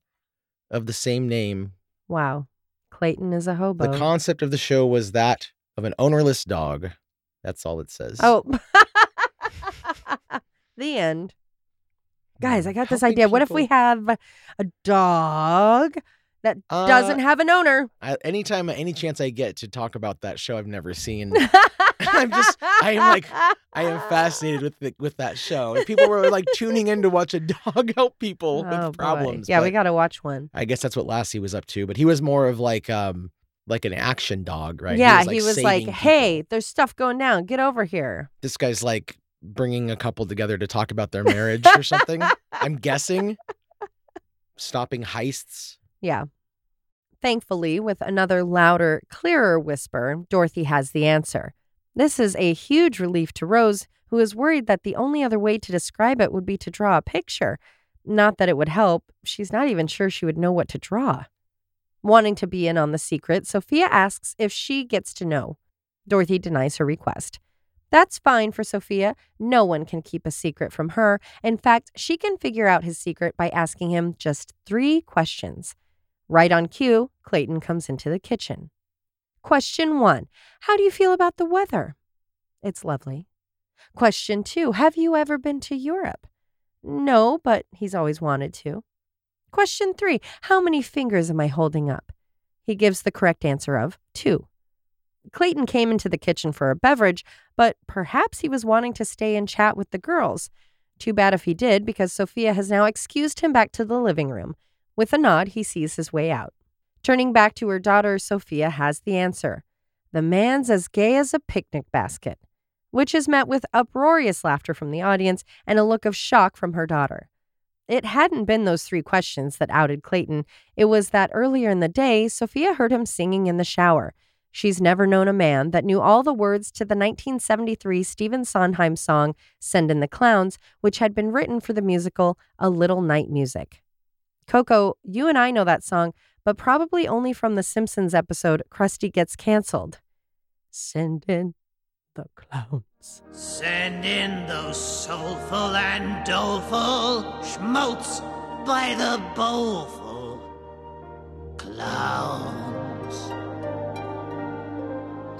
S4: of the same name.
S1: Wow. Clayton is a hobo.
S4: The concept of the show was that of an ownerless dog. That's all it says.
S1: Oh. [LAUGHS] the end. Guys, I got this
S4: Helping
S1: idea. What if we have a dog that doesn't
S4: Uh,
S1: have an owner?
S4: I, anytime, any chance I get to talk about that show I've never seen, [LAUGHS] [LAUGHS] I'm just, I am like, I am fascinated with the, with that show. And people were like tuning in to watch a dog help people
S1: Oh,
S4: with problems.
S1: Yeah, we got to watch one.
S4: I guess that's what Lassie was up to, but he was more of like, um, like an action dog, right?
S1: Yeah,
S4: like,
S1: he was like,
S4: people.
S1: hey, there's stuff going down. Get over here.
S4: this guy's like bringing a couple together to talk about their marriage or something. I'm guessing. [LAUGHS] Stopping heists.
S1: Yeah. Thankfully, with another louder, clearer whisper, Dorothy has the answer. This is a huge relief to Rose, who is worried that the only other way to describe it would be to draw a picture. Not that it would help, she's not even sure she would know what to draw. Wanting to be in on the secret, Sophia asks if she gets to know. Dorothy denies her request. That's fine for Sophia. No one can keep a secret from her. In fact, she can figure out his secret by asking him just three questions. Right on cue, Clayton comes into the kitchen. Question one How do you feel about the weather? It's lovely. Question two Have you ever been to Europe? No, but he's always wanted to. Question three How many fingers am I holding up? He gives the correct answer of two. Clayton came into the kitchen for a beverage, but perhaps he was wanting to stay and chat with the girls. Too bad if he did, because Sophia has now excused him back to the living room. With a nod, he sees his way out. Turning back to her daughter, Sophia has the answer. The man's as gay as a picnic basket, which is met with uproarious laughter from the audience and a look of shock from her daughter. It hadn't been those three questions that outed Clayton. It was that earlier in the day, Sophia heard him singing in the shower. She's never known a man that knew all the words to the 1973 Stephen Sondheim song Send in the Clowns, which had been written for the musical A Little Night Music. Coco, you and I know that song, but probably only from the Simpsons episode Krusty Gets Cancelled. Send in the clowns.
S2: Send in those soulful and doleful schmaltz by the bowlful clowns.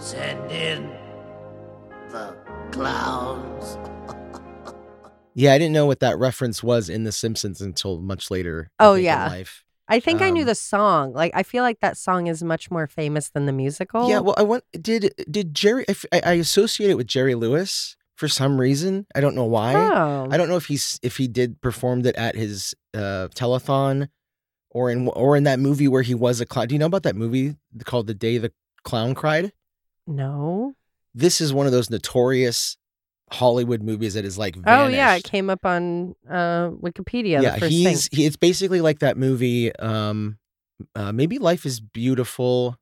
S2: Send in the clowns. [LAUGHS]
S4: Yeah, I didn't know what that reference was in The Simpsons until much later.
S1: Oh,
S4: think, in
S1: yeah.
S4: life.
S1: I think I knew
S4: Um,
S1: the song. Like, I feel like that song is much more famous than the musical.
S4: Yeah, well, I want did did Jerry? I, I associate it with Jerry Lewis for some reason. I don't know why.
S1: Oh.
S4: I don't know if he's if he did performed it at his uh, telethon, or in or in that movie where he was a clown. Do you know about that movie called The Day the Clown Cried?
S1: No.
S4: This is one of those notorious Hollywood movies that is like
S1: Oh, yeah. It came up on uh, Wikipedia.
S4: yeah,
S1: the first
S4: he's he, it's basically like that movie. Um, uh, maybe Life is Beautiful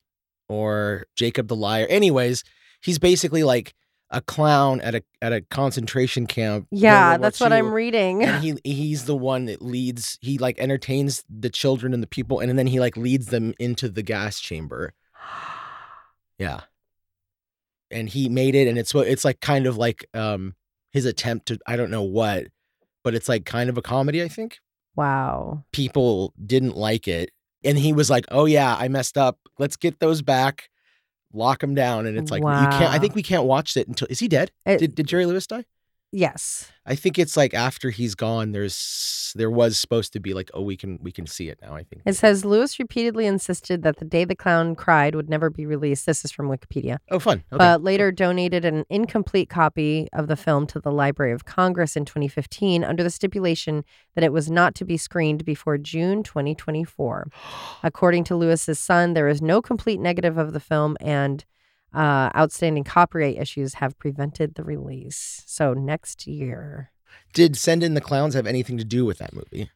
S4: or Jacob the Liar. Anyways, he's basically like a clown at a at a concentration camp.
S1: Yeah, that's what I'm reading.
S4: And he [LAUGHS] he's the one that leads. He like entertains the children and the people, and then he like leads them into the gas chamber. [GASPS] Yeah, and he made it, and it's what it's like, kind of like um his attempt to I don't know what, but it's like kind of a comedy, I think
S1: Wow.
S4: people didn't like it. And he was like, "Oh yeah, I messed up. Let's get those back, lock him down." And it's like you can't. I think we can't watch it until is he dead?
S1: It-
S4: did, did Jerry Lewis die?
S1: Yes.
S4: I think it's like after he's gone. There's there was supposed to be like, oh, we can we can see it now. I think.
S1: It says Lewis repeatedly insisted that the day the clown cried would never be released. This is from Wikipedia.
S4: Oh, fun. Okay.
S1: But later donated an incomplete copy of the film to the Library of Congress in 2015 under the stipulation that it was not to be screened before June 2024. [GASPS] According to Lewis's son, there is no complete negative of the film and uh, outstanding copyright issues have prevented the release. So next year.
S4: Did Send in the Clowns have anything to do with that movie?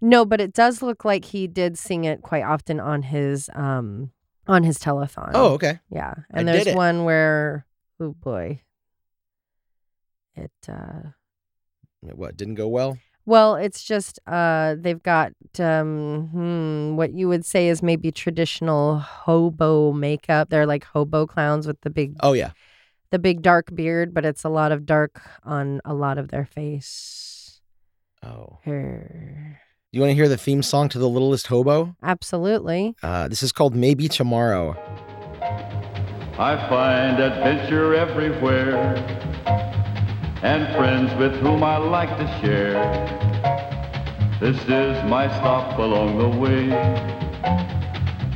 S1: No, but it does look like he did sing it quite often on his um on his telethon.
S4: Oh, okay.
S1: Yeah.
S4: I
S1: And
S4: did
S1: there's
S4: it.
S1: one where oh boy. It uh
S4: What didn't go well?
S1: Well, it's just uh they've got um hmm, what you would say is maybe traditional hobo makeup. They're like hobo clowns with the big
S4: Oh yeah.
S1: the big dark beard, but it's a lot of dark on a lot of their face.
S4: Oh.
S1: Hair.
S4: You want to hear the theme song to The Littlest Hobo?
S1: Absolutely.
S4: Uh, this is called Maybe Tomorrow.
S18: I find adventure everywhere and friends with whom I like to share. This is my stop along the way.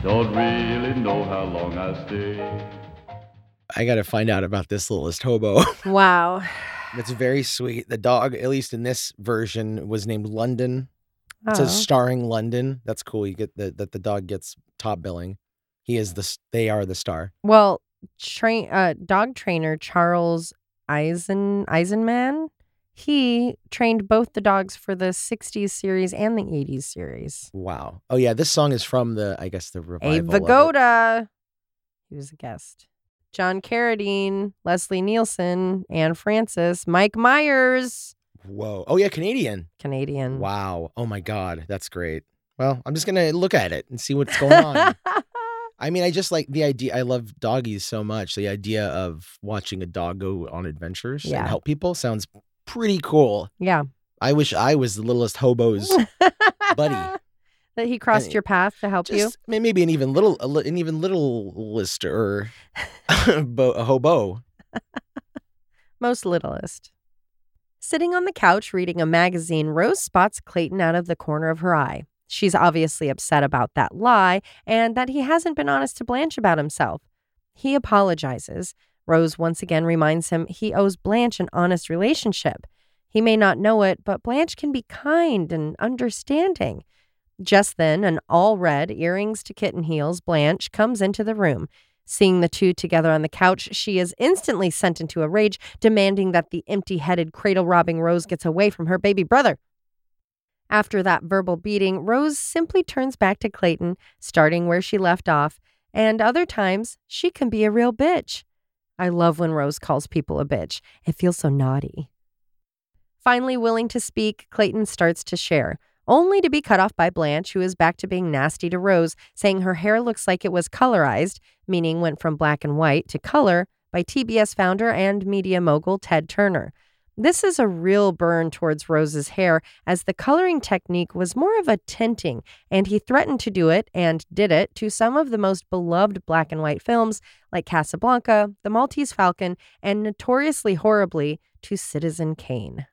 S18: Don't really know how long I'll stay.
S4: I got to find out about this littlest hobo. [LAUGHS]
S1: Wow.
S4: That's very sweet. The dog, at least in this version, was named London. It
S1: Oh.
S4: says starring London. That's cool. You get the, that the dog gets top billing. He is the they are the star.
S1: Well, train uh dog trainer Charles Eisen Eisenmann, he trained both the dogs for the 60s series and the 80s series.
S4: Wow. Oh yeah, this song is from the I guess the revival.
S1: A
S4: of.
S1: Vagoda. He was a guest. John Carradine, Leslie Nielsen, Anne Francis, Mike Myers,
S4: Whoa. Oh yeah, Canadian.
S1: Canadian.
S4: Wow. Oh my God, that's great. Well, I'm just gonna look at it and see what's going on. [LAUGHS] I mean, I just like the idea. I love doggies so much. The idea of watching a dog go on adventures
S1: Yeah.
S4: and help people sounds pretty cool.
S1: Yeah.
S4: I wish I was the littlest hobo's buddy. [LAUGHS]
S1: That he crossed your path to help you.
S4: Just may- maybe an even little, a li- an even littlest or er, [LAUGHS] bo- a hobo. [LAUGHS]
S1: Most littlest. Sitting on the couch reading a magazine, Rose spots Clayton out of the corner of her eye. She's obviously upset about that lie and that he hasn't been honest to Blanche about himself. He apologizes. Rose once again reminds him he owes Blanche an honest relationship. He may not know it, but Blanche can be kind and understanding. Just then, an all red, earrings to kitten heels Blanche comes into the room. Seeing the two together on the couch, she is instantly sent into a rage, demanding that the empty headed, cradle robbing Rose gets away from her baby brother. After that verbal beating, Rose simply turns back to Clayton, starting where she left off, and other times she can be a real bitch. I love when Rose calls people a bitch. It feels so naughty. Finally, willing to speak, Clayton starts to share, only to be cut off by Blanche, who is back to being nasty to Rose, saying her hair looks like it was colorized, meaning went from black and white to color, by TBS founder and media mogul Ted Turner. This is a real burn towards Rose's hair, as the coloring technique was more of a tinting, and he threatened to do it and did it to some of the most beloved black and white films like Casablanca, The Maltese Falcon, and notoriously horribly to Citizen Kane.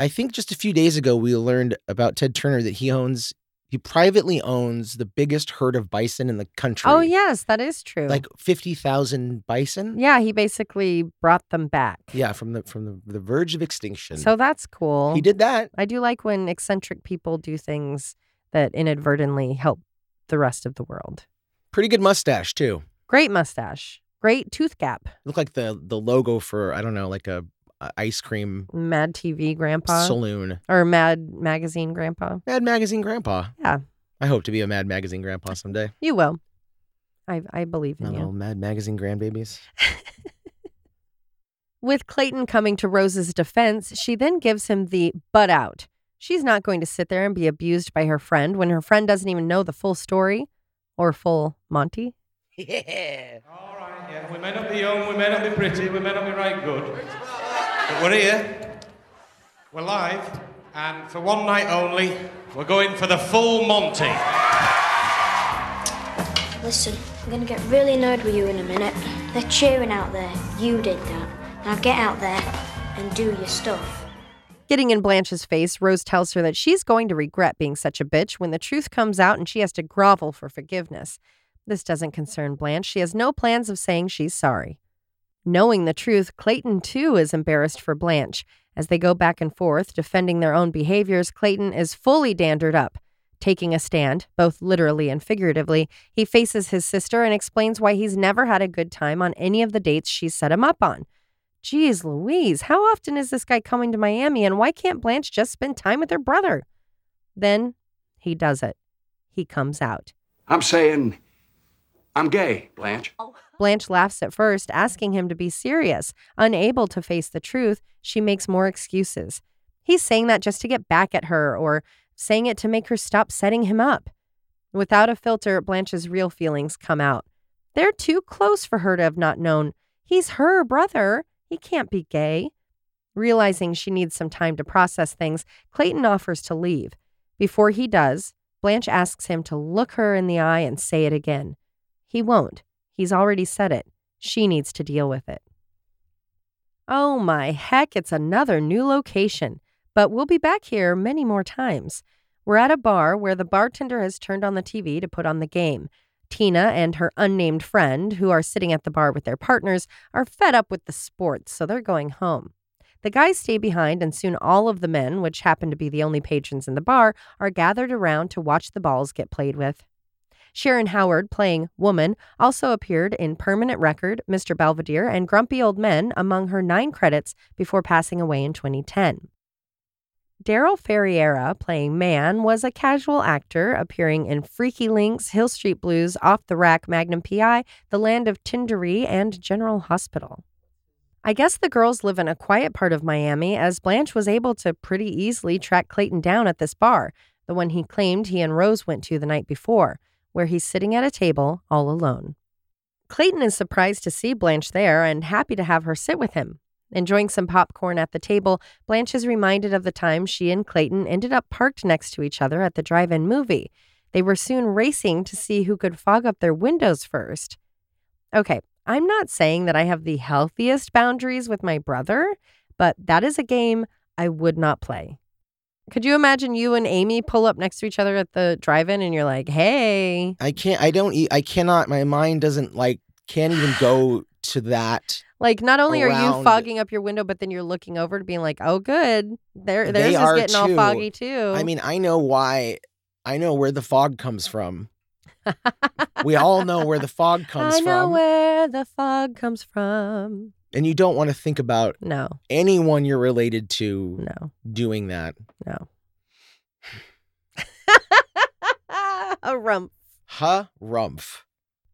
S4: I think just a few days ago we learned about Ted Turner that he owns, he privately owns the biggest herd of bison in the oh, country.
S1: Oh, yes, that is true.
S4: like fifty thousand bison.
S1: yeah, he basically brought them back.
S4: Yeah, from the from the, the verge of extinction.
S1: So that's cool.
S4: he did that.
S1: I do like when eccentric people do things that inadvertently help the rest of the world.
S4: Pretty good mustache too.
S1: Great mustache. Great tooth gap.
S4: Look like the the logo for I don't know, like a, a ice cream
S1: Mad TV grandpa.
S4: saloon.
S1: Or Mad Magazine grandpa.
S4: Mad Magazine Grandpa.
S1: Yeah,
S4: I hope to be a Mad Magazine Grandpa someday.
S1: you will. I, I believe
S4: My
S1: in you.
S4: little Mad Magazine grandbabies. [LAUGHS]
S1: With Clayton coming to Rose's defense, she then gives him the butt out. She's not going to sit there and be abused by her friend when her friend doesn't even know the full story or full Monty. [LAUGHS]
S4: Yeah.
S19: All right, Yeah, we may not be young, we may not be pretty, we may not be right good, but we're here. We're live, and for one night only, we're going for the full Monty.
S20: Listen, I'm gonna get really annoyed with you in a minute. They're cheering out there. You did that. Now get out there and do your stuff.
S1: Getting in Blanche's face, Rose tells her that she's going to regret being such a bitch when the truth comes out and she has to grovel for forgiveness. This doesn't concern Blanche. She has no plans of saying she's sorry. Knowing the truth, Clayton too is embarrassed for Blanche. As they go back and forth, defending their own behaviors, Clayton is fully dandered up. Taking a stand, both literally and figuratively, he faces his sister and explains why he's never had a good time on any of the dates she's set him up on. Geez Louise, how often is this guy coming to Miami and why can't Blanche just spend time with her brother? Then he does it. He comes out.
S21: I'm saying I'm gay, Blanche. Oh.
S1: Blanche laughs at first, asking him to be serious. Unable to face the truth, she makes more excuses. He's saying that just to get back at her or saying it to make her stop setting him up. Without a filter, Blanche's real feelings come out. They're too close for her to have not known. He's her brother. He can't be gay. Realizing she needs some time to process things, Clayton offers to leave. Before he does, Blanche asks him to look her in the eye and say it again. He won't. He's already said it. She needs to deal with it. Oh my heck, it's another new location. But we'll be back here many more times. We're at a bar where the bartender has turned on the TV to put on the game. Tina and her unnamed friend, who are sitting at the bar with their partners, are fed up with the sports, so they're going home. The guys stay behind, and soon all of the men, which happen to be the only patrons in the bar, are gathered around to watch the balls get played with. Sharon Howard, playing Woman, also appeared in Permanent Record, Mr. Belvedere, and Grumpy Old Men among her nine credits before passing away in 2010. Daryl Ferriera, playing Man, was a casual actor appearing in Freaky Links, Hill Street Blues, Off the Rack, Magnum PI, The Land of Tindery, and General Hospital. I guess the girls live in a quiet part of Miami, as Blanche was able to pretty easily track Clayton down at this bar. the one he claimed he and Rose went to the night before, where he's sitting at a table all alone. Clayton is surprised to see Blanche there and happy to have her sit with him. Enjoying some popcorn at the table, Blanche is reminded of the time she and Clayton ended up parked next to each other at the drive in movie. They were soon racing to see who could fog up their windows first. Okay, I'm not saying that I have the healthiest boundaries with my brother, but that is a game I would not play. Could you imagine you and Amy pull up next to each other at the drive-in and you're like, "Hey."
S4: I can't. I don't. I cannot. My mind doesn't like. Can't even go to that.
S1: Like not only are you fogging up your window, but then you're looking over to being like, "Oh, good, there,
S4: They
S1: theirs is getting all foggy too."
S4: I mean, I know why. I know where the fog comes from. we all know where the fog [LAUGHS] comes
S1: I know
S4: from,
S1: where the fog comes from.
S4: And you don't want to think about
S1: No,
S4: anyone you're related to
S1: no,
S4: doing that.
S1: no. [SIGHS] a rump.
S4: Huh, rumph.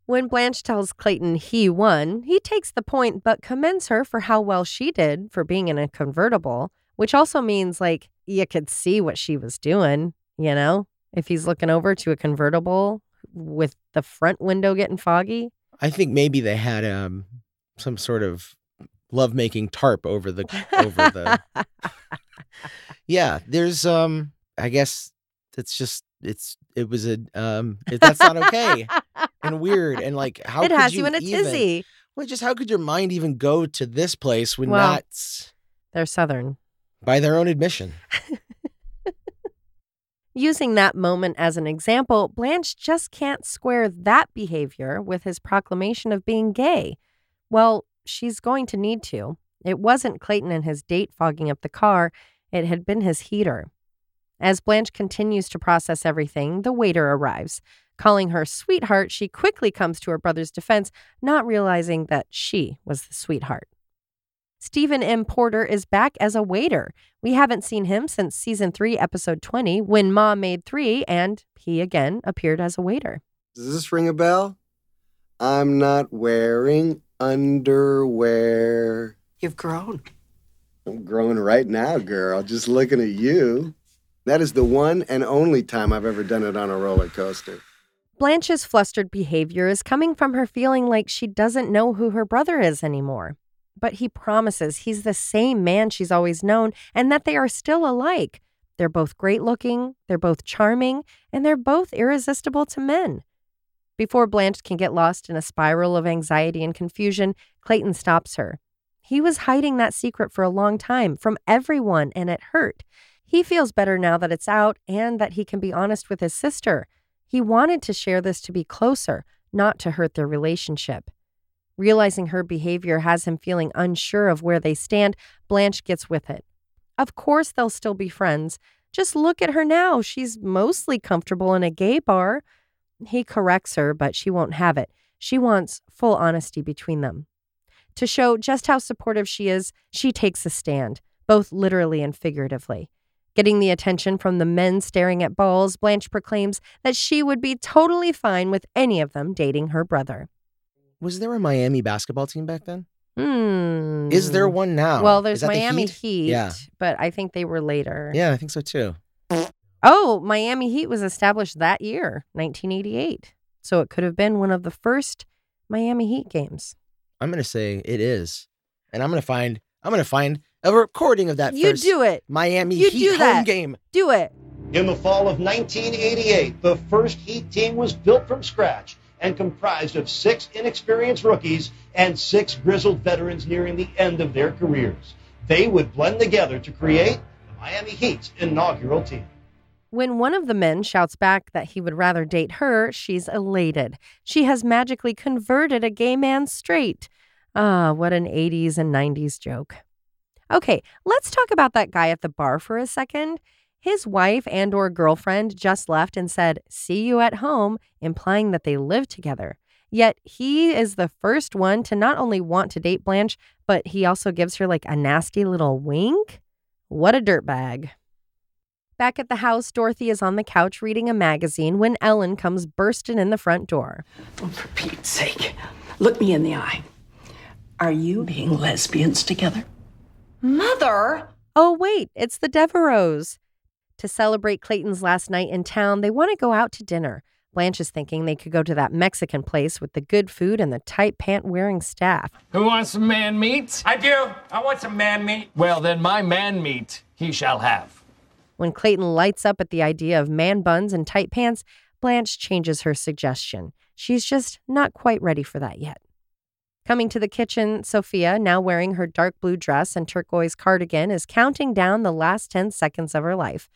S1: When Blanche tells Clayton he won, he takes the point but commends her for how well she did for being in a convertible, which also means like you could see what she was doing, you know? If he's looking over to a convertible with the front window getting foggy.
S4: I think maybe they had um some sort of lovemaking tarp over the over the. [LAUGHS] yeah, there's um. I guess it's just it's it was a um. It, that's not okay and weird and like how
S1: it
S4: could
S1: has you, in a
S4: even-
S1: tizzy.
S4: Well, just how could your mind even go to this place when
S1: Well-
S4: that's
S1: They're Southern.
S4: by their own admission? [LAUGHS]
S1: Using that moment as an example, Blanche just can't square that behavior with his proclamation of being gay. Well, she's going to need to. It wasn't Clayton and his date fogging up the car, it had been his heater. As Blanche continues to process everything, the waiter arrives. Calling her sweetheart, she quickly comes to her brother's defense, not realizing that she was the sweetheart. Stephen M. Porter is back as a waiter. We haven't seen him since season 3, episode 20, when Ma made 3, and he again appeared as a waiter.
S22: Does this ring a bell? I'm not wearing underwear.
S23: You've grown.
S22: I'm growing right now, girl. Just looking at you. That is the one and only time I've ever done it on a roller coaster.
S1: Blanche's flustered behavior is coming from her feeling like she doesn't know who her brother is anymore. But he promises he's the same man she's always known and that they are still alike. They're both great looking, they're both charming, and they're both irresistible to men. Before Blanche can get lost in a spiral of anxiety and confusion, Clayton stops her. He was hiding that secret for a long time from everyone, and it hurt. He feels better now that it's out and that he can be honest with his sister. He wanted to share this to be closer, not to hurt their relationship. Realizing her behavior has him feeling unsure of where they stand, Blanche gets with it. Of course, they'll still be friends. Just look at her now. She's mostly comfortable in a gay bar. He corrects her, but she won't have it. She wants full honesty between them. To show just how supportive she is, she takes a stand, both literally and figuratively. Getting the attention from the men staring at balls, Blanche proclaims that she would be totally fine with any of them dating her brother.
S4: Was there a Miami basketball team back then?
S1: Hmm.
S4: Is there one now?
S1: Well, there's
S4: that the
S1: Miami
S4: Heat?
S1: Heat,
S4: Yeah.
S1: but I think they were later.
S4: Yeah, I think so too.
S1: Oh, Miami Heat was established that year, 1988. So it could have been one of the first Miami Heat games.
S4: I'm gonna say it is, and I'm gonna find I'm gonna find a recording of that.
S1: You
S4: first
S1: do it.
S4: Miami
S1: You
S4: Heat
S1: do
S4: home
S1: that.
S4: game.
S1: Do it.
S24: In the fall of 1988, the first Heat team was built from scratch and comprised of six inexperienced rookies and six grizzled veterans nearing the end of their careers. They would blend together to create the Miami Heat's inaugural team.
S1: When one of the men shouts back that he would rather date her, she's elated. She has magically converted a gay man straight. Ah, what an 80s and 90s joke. Okay, let's talk about that guy at the bar for a second. His wife and or girlfriend just left and said, "See you at home," implying that they live together. Yet he is the first one to not only want to date Blanche, but he also gives her like a nasty little wink. What a dirtbag. Back at the house, Dorothy is on the couch reading a magazine when Ellen comes bursting in the front door.
S23: Oh, for Pete's sake, look me in the eye. Are you being lesbians together?
S10: Mother!
S1: Oh, wait, it's the Devereaux. To celebrate Clayton's last night in town, they want to go out to dinner. Blanche is thinking they could go to that Mexican place with the good food and the tight pant wearing staff.
S25: Who wants some man meat?
S21: I do. I want some man meat.
S25: Well, then my man meat he shall have.
S1: When Clayton lights up at the idea of man buns and tight pants, Blanche changes her suggestion. She's just not quite ready for that yet. Coming to the kitchen, Sophia, now wearing her dark blue dress and turquoise cardigan, is counting down the last 10 seconds of her life.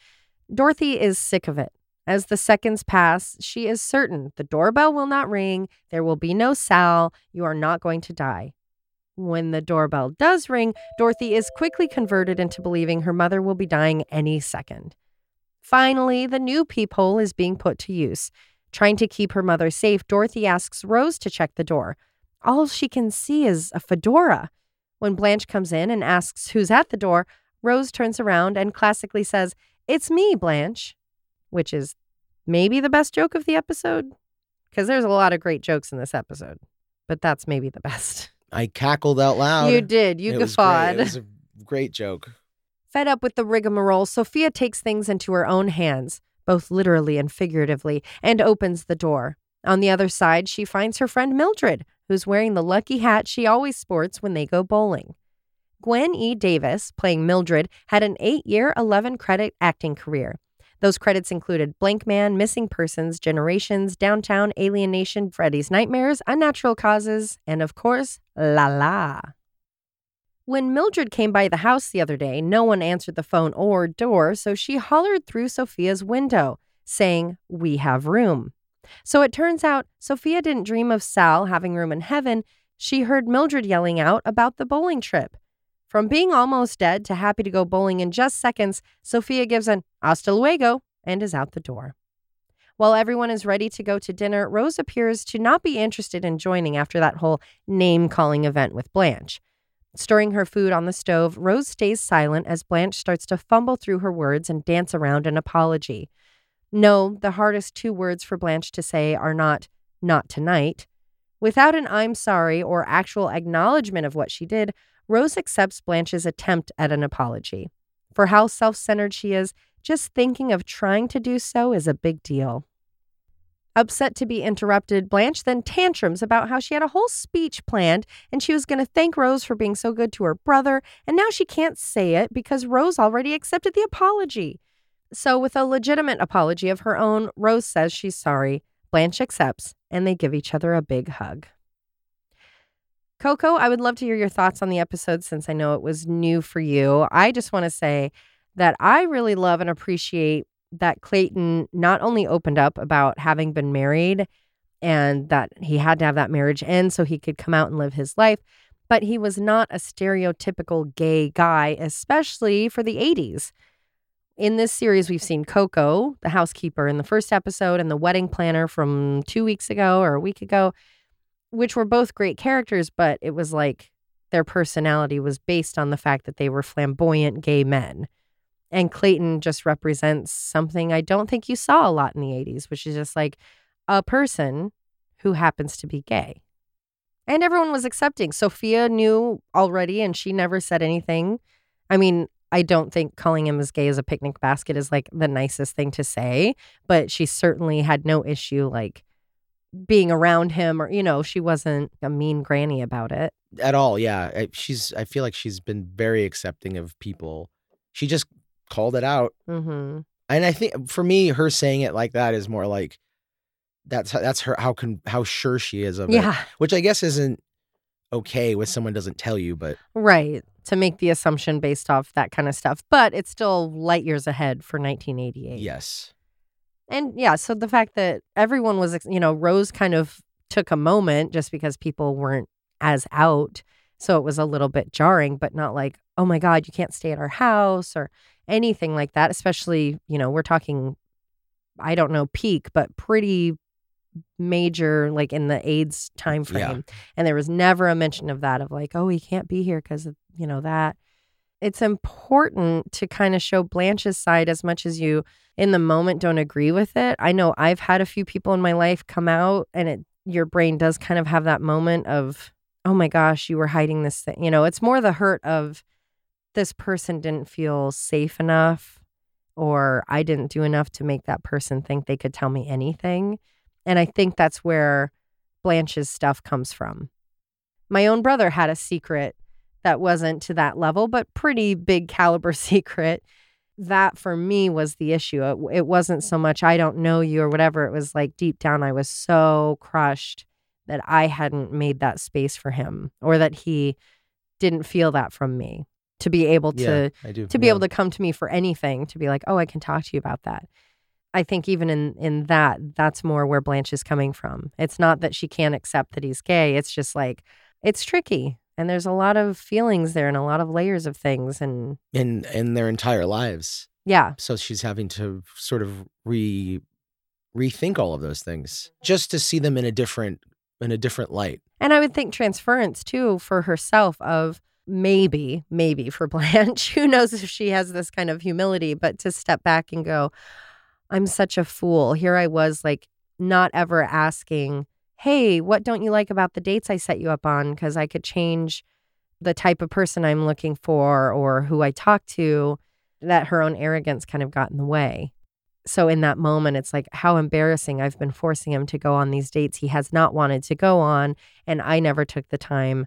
S1: Dorothy is sick of it. As the seconds pass, she is certain the doorbell will not ring, there will be no Sal, you are not going to die. When the doorbell does ring, Dorothy is quickly converted into believing her mother will be dying any second. Finally, the new peephole is being put to use. Trying to keep her mother safe, Dorothy asks Rose to check the door. All she can see is a fedora. When Blanche comes in and asks who's at the door, Rose turns around and classically says, It's me, Blanche, which is maybe the best joke of the episode. Because there's a lot of great jokes in this episode, but that's maybe the best. [LAUGHS]
S4: I cackled out loud.
S1: You did. You
S4: It was
S1: guffawed.
S4: It was a great joke.
S1: Fed up with the rigmarole, Sophia takes things into her own hands, both literally and figuratively, and opens the door. On the other side, she finds her friend Mildred, who's wearing the lucky hat she always sports when they go bowling. Gwen E. Davis, playing Mildred, had an eight year, 11 credit acting career. Those credits included Blankman, Missing Persons, Generations, Downtown, Alien Nation, Freddy's Nightmares, Unnatural Causes, and of course, La La. When Mildred came by the house the other day, no one answered the phone or door, so she hollered through Sophia's window, saying, We have room. So it turns out Sophia didn't dream of Sal having room in heaven. She heard Mildred yelling out about the bowling trip. From being almost dead to happy to go bowling in just seconds, Sophia gives an hasta luego and is out the door. While everyone is ready to go to dinner, Rose appears to not be interested in joining after that whole name calling event with Blanche. Stirring her food on the stove, Rose stays silent as Blanche starts to fumble through her words and dance around an apology. No, the hardest two words for Blanche to say are not, not tonight. Without an I'm sorry or actual acknowledgement of what she did, Rose accepts Blanche's attempt at an apology. For how self centered she is, just thinking of trying to do so is a big deal. Upset to be interrupted, Blanche then tantrums about how she had a whole speech planned and she was going to thank Rose for being so good to her brother, and now she can't say it because Rose already accepted the apology. So, with a legitimate apology of her own, Rose says she's sorry. Blanche accepts, and they give each other a big hug. Coco, I would love to hear your thoughts on the episode since I know it was new for you. I just want to say that I really love and appreciate that Clayton not only opened up about having been married and that he had to have that marriage end so he could come out and live his life, but he was not a stereotypical gay guy, especially for the 80s. In this series, we've seen Coco, the housekeeper, in the first episode, and the wedding planner from two weeks ago or a week ago, which were both great characters, but it was like their personality was based on the fact that they were flamboyant gay men. And Clayton just represents something I don't think you saw a lot in the 80s, which is just like a person who happens to be gay. And everyone was accepting. Sophia knew already and she never said anything. I mean, I don't think calling him as gay as a picnic basket is like the nicest thing to say, but she certainly had no issue like being around him or, you know, she wasn't a mean granny about it.
S4: At all, yeah. I, she's. I feel like she's been very accepting of people. She just called it out,
S1: Mm-hmm.
S4: and I think for me, her saying it like that is more like that's that's her how can how sure she is of it.
S1: Yeah.
S4: Which I guess isn't okay when someone doesn't tell you, but
S1: Right. To make the assumption based off that kind of stuff. But it's still light years ahead for 1988.
S4: yes.
S1: And yeah, so the fact that everyone was, you know, Rose kind of took a moment just because people weren't as out. So it was a little bit jarring, but not like, oh my God, you can't stay at our house or anything like that. Especially, you know, we're talking, I don't know, peak, but pretty major, like in the AIDS time
S4: Yeah.
S1: And there was never a mention of that, of like, oh, he can't be here because of, you know, that. It's important to kind of show Blanche's side as much as you in the moment don't agree with it. I know I've had a few people in my life come out and it your brain does kind of have that moment of, oh my gosh, you were hiding this thing. You know, it's more the hurt of this person didn't feel safe enough or I didn't do enough to make that person think they could tell me anything. And I think that's where Blanche's stuff comes from. My own brother had a secret that wasn't to that level, but pretty big caliber [LAUGHS] secret. That for me was the issue. It, it wasn't so much, I don't know you or whatever. It was like deep down, I was so crushed that I hadn't made that space for him or that he didn't feel that from me to be able to
S4: Yeah,
S1: to be
S4: Yeah.
S1: able to come to me for anything to be like oh i can talk to you about that i think even in in that that's more where blanche is coming from it's not that she can't accept that he's gay it's just like it's tricky and there's a lot of feelings there and a lot of layers of things and
S4: in in their entire lives.
S1: yeah
S4: So she's having to sort of re rethink all of those things just to see them in a different in a different light.
S1: And I would think transference too for herself of maybe, maybe for [LAUGHS] Blanche. Who knows if she has this kind of humility, but to step back and go, I'm such a fool. Here I was, like, not ever asking, Hey, what don't you like about the dates I set you up on? Because I could change the type of person I'm looking for or who I talk to, that her own arrogance kind of got in the way. So in that moment, it's like how embarrassing. I've been forcing him to go on these dates he has not wanted to go on. And I never took the time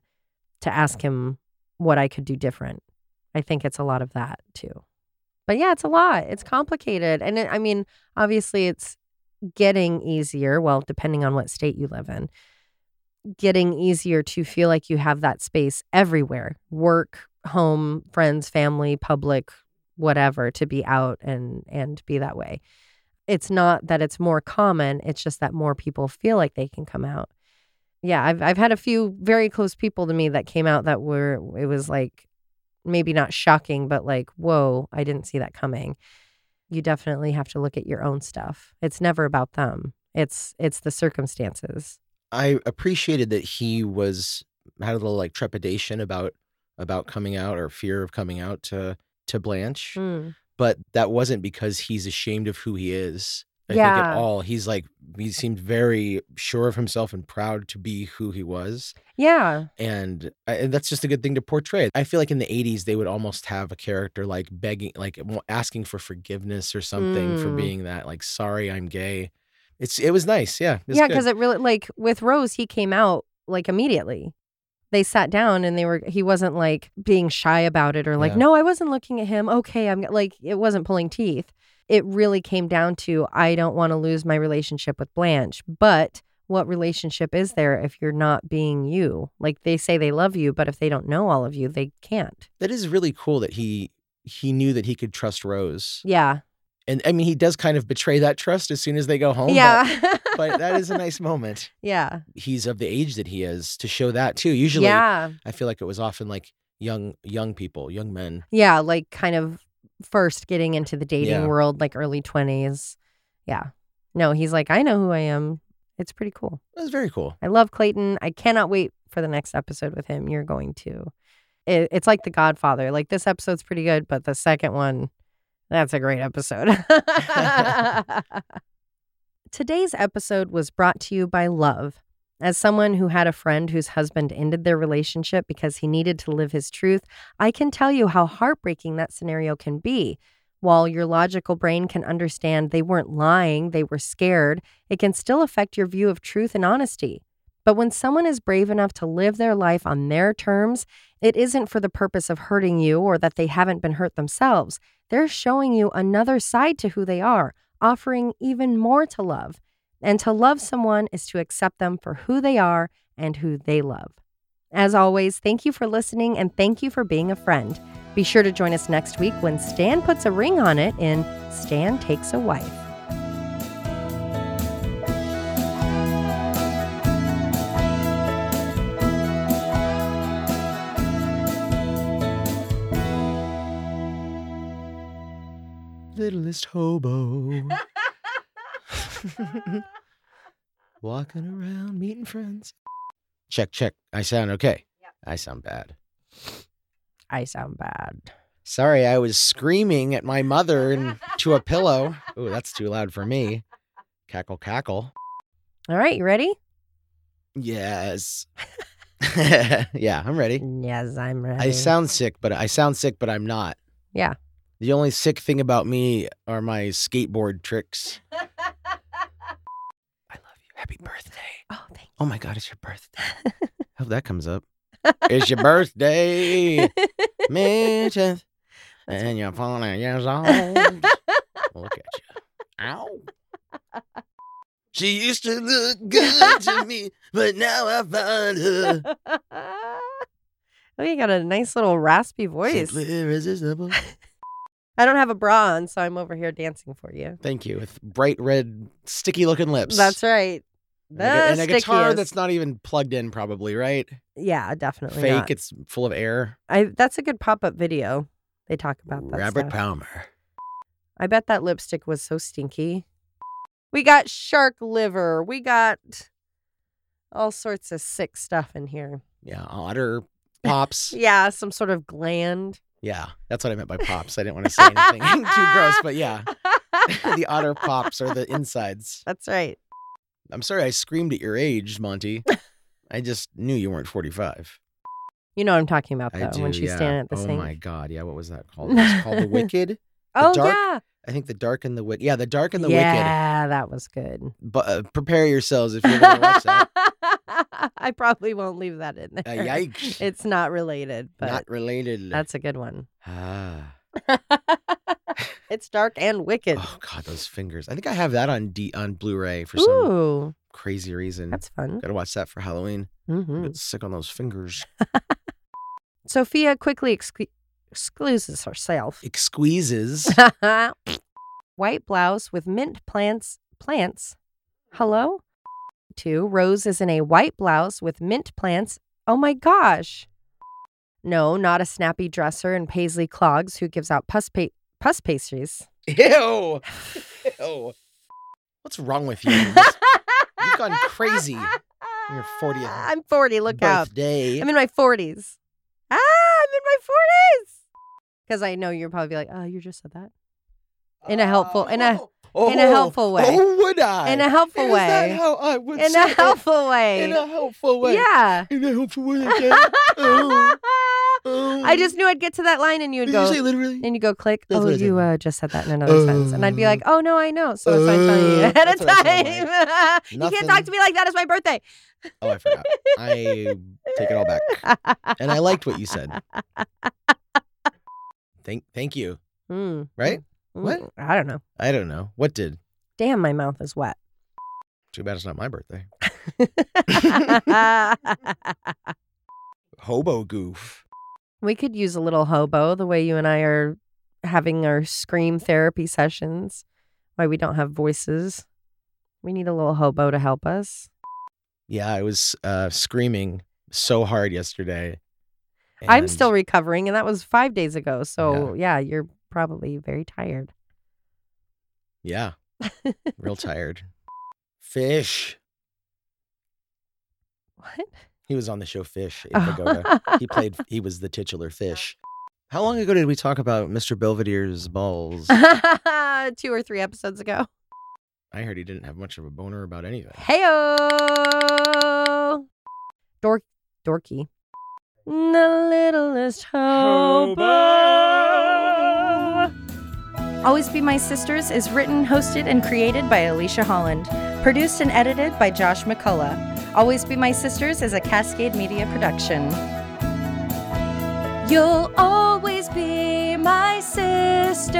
S1: to ask him what I could do different. I think it's a lot of that too. But yeah, it's a lot. It's complicated. And it, I mean, obviously, it's getting easier. Well, depending on what state you live in, getting easier to feel like you have that space everywhere work, home, friends, family, public, whatever to be out and and be that way. It's not that it's more common, it's just that more people feel like they can come out. Yeah, I've I've had a few very close people to me that came out that were it was like maybe not shocking but like whoa, I didn't see that coming. You definitely have to look at your own stuff. It's never about them. It's it's the circumstances.
S4: I appreciated that he was had a little like trepidation about about coming out or fear of coming out to to Blanche,
S1: Mm.
S4: but that wasn't because he's ashamed of who he is. I think
S1: Yeah.
S4: at all he's like he seemed very sure of himself and proud to be who he was,
S1: Yeah.
S4: and, and that's just a good thing to portray. I feel like in the '80s they would almost have a character like begging, like asking for forgiveness or something for
S1: Mm.
S4: being that, like sorry I'm gay. It's it was nice, yeah.
S1: Yeah, because it really like with Rose, he came out like immediately. They sat down and they were he wasn't like being shy about it or like,
S4: Yeah.
S1: no, I wasn't looking at him. Okay, I'm like it wasn't pulling teeth. It really came down to I don't want to lose my relationship with Blanche, but what relationship is there if you're not being you? Like they say they love you, but if they don't know all of you, they can't.
S4: That is really cool that he he knew that he could trust Rose.
S1: Yeah.
S4: And I mean he does kind of betray that trust as soon as they go home. but-
S1: yeah.
S4: But, that is a [LAUGHS] nice moment.
S1: yeah.
S4: He's of the age that he is to show that too. Usually
S1: Yeah.
S4: I feel like it was often like young young people, young men.
S1: Yeah, like kind of first getting into the dating
S4: Yeah.
S1: world, like early 20s. Yeah. No, he's like, I know who I am. It's pretty cool.
S4: Was very cool.
S1: I love Clayton. I cannot wait for the next episode with him. You're going to. It, it's like The Godfather. Like this episode's pretty good, but the second one, that's a great episode. [LAUGHS] [LAUGHS] Today's episode was brought to you by Love. As someone who had a friend whose husband ended their relationship because he needed to live his truth, I can tell you how heartbreaking that scenario can be. While your logical brain can understand they weren't lying, they were scared, it can still affect your view of truth and honesty. But when someone is brave enough to live their life on their terms, it isn't for the purpose of hurting you or that they haven't been hurt themselves. They're showing you another side to who they are, offering even more to love. And to love someone is to accept them for who they are and who they love. As always, thank you for listening and thank you for being a friend. Be sure to join us next week when Stan puts a ring on it in Stan Takes a Wife.
S4: Littlest hobo. [LAUGHS] [LAUGHS] Walking around meeting friends. Check, check. I sound okay. I sound bad.
S1: I sound bad.
S4: Sorry, I was screaming at my mother and to a pillow. [LAUGHS] Ooh, that's too loud for me. Cackle, cackle.
S1: All right, you ready?
S4: Yes. [LAUGHS] yeah, I'm ready.
S1: Yes, I'm ready.
S4: I sound sick, but I sound sick, but I'm not.
S1: Yeah.
S4: The only sick thing about me are my skateboard tricks. [LAUGHS] I love you. Happy birthday.
S1: Oh, thank
S4: Oh my God, it's your birthday. [LAUGHS] Hope that comes up. It's your [LAUGHS] birthday, May 10th, and you're 40 years old. Look at you. Ow. She used to look good to me, but now I find her
S1: Oh, you got a nice little raspy voice.
S4: simply irresistible.
S1: I don't have a bra on, so I'm over here dancing for you.
S4: Thank you. With bright red, sticky looking lips.
S1: That's right.
S4: And a, and a guitar that's not even plugged in, probably, right?
S1: yeah, definitely
S4: Fake.
S1: not.
S4: It's full of air.
S1: I that's a good pop up video. They talk about that.
S4: Robert
S1: stuff.
S4: Palmer.
S1: I bet that lipstick was so stinky. We got shark liver. We got all sorts of sick stuff in here.
S4: Yeah, otter [LAUGHS] pops.
S1: Yeah, some sort of gland.
S4: Yeah, that's what I meant by pops. I didn't want to say anything [LAUGHS] [LAUGHS] too gross, but yeah, [LAUGHS] the otter pops are the insides.
S1: That's right.
S4: I'm sorry I screamed at your age, Monte. I just knew you weren't 45.
S1: You know what I'm talking about though,
S4: do,
S1: when she's
S4: yeah.
S1: standing at the
S4: oh
S1: sink.
S4: Oh my god, yeah. What was that called? Called the Wicked. The
S1: Oh
S4: dark,
S1: yeah.
S4: I think the Dark and the Wicked. Yeah, the Dark and the Wicked.
S1: yeah, that was good.
S4: But uh, prepare yourselves if you're gonna watch that. [LAUGHS]
S1: I probably won't leave that in there.
S4: Uh, yikes.
S1: It's not related, but
S4: Not related.
S1: that's a good one. [SIGHS]
S4: Ah. [LAUGHS]
S1: It's dark and wicked.
S4: Oh god, those fingers. I think I have that on D on Blu-ray for some
S1: Ooh,
S4: crazy reason.
S1: that's fun.
S4: Gotta watch that for Halloween.
S1: hmm
S4: Get sick on those fingers. [LAUGHS]
S1: Sophia quickly excu- excuses herself.
S4: Exqueezes. [LAUGHS]
S1: White blouse with mint plants. Plants. Hello? Two. Rose is in a white blouse with mint plants. Oh my gosh. No, not a snappy dresser in paisley clogs who gives out pus, pa- pus pastries.
S4: Ew. [LAUGHS] Ew. What's wrong with you? You've gone crazy. Your 40th
S1: I'm 40. Look out.
S4: birthday.
S1: I'm in my 40s. Ah, I'm in my 40s. Because I know you're probably like, oh, you just said that. In a helpful, in a in a helpful way.
S4: Oh, would I?
S1: In a helpful
S4: Is
S1: way.
S4: that how I would
S1: in a
S4: it?
S1: helpful way.
S4: In a helpful way.
S1: Yeah.
S4: In a helpful way. [LAUGHS] again. Oh, oh.
S1: I just knew I'd get to that line and you would
S4: Did
S1: go.
S4: you say literally?
S1: And you go click.
S4: That's
S1: oh, you uh, just said that in another sentence, and I'd be like, oh no, I know. So why I'm telling you
S4: Uh,
S1: ahead of time. [LAUGHS] you can't talk to me like that. It's my birthday.
S4: Oh, I forgot. I take it all back. And I liked what you said. [LAUGHS] Thank, thank you.
S1: Mm.
S4: Right?
S1: Mm,
S4: What?
S1: I don't know.
S4: I don't know. What did?
S1: Damn, my mouth is wet.
S4: Too bad it's not my birthday. [LAUGHS] Hobo goof.
S1: we could use a little hobo the way you and I are having our scream therapy sessions. Why we don't have voices. We need a little hobo to help us.
S4: Yeah, I was uh, screaming so hard yesterday.
S1: I'm still recovering, and that was five days ago. So yeah, you're probably very tired.
S4: Yeah. [LAUGHS] Real tired. Fish.
S1: What?
S4: He was on the show Fish in oh. Vigoda. he played, [LAUGHS] he was the titular fish. How long ago did we talk about Mr. Belvedere's balls? [LAUGHS]
S1: Two or three episodes ago.
S4: I heard he didn't have much of a boner about anything.
S1: Heyo, dork, dorky. The littlest hobo. Always Be My Sisters is written, hosted, and created by Alicia Holland. Produced and edited by Josh McCullough. Always Be My Sisters is a Cascade Media production. You'll always be my sister.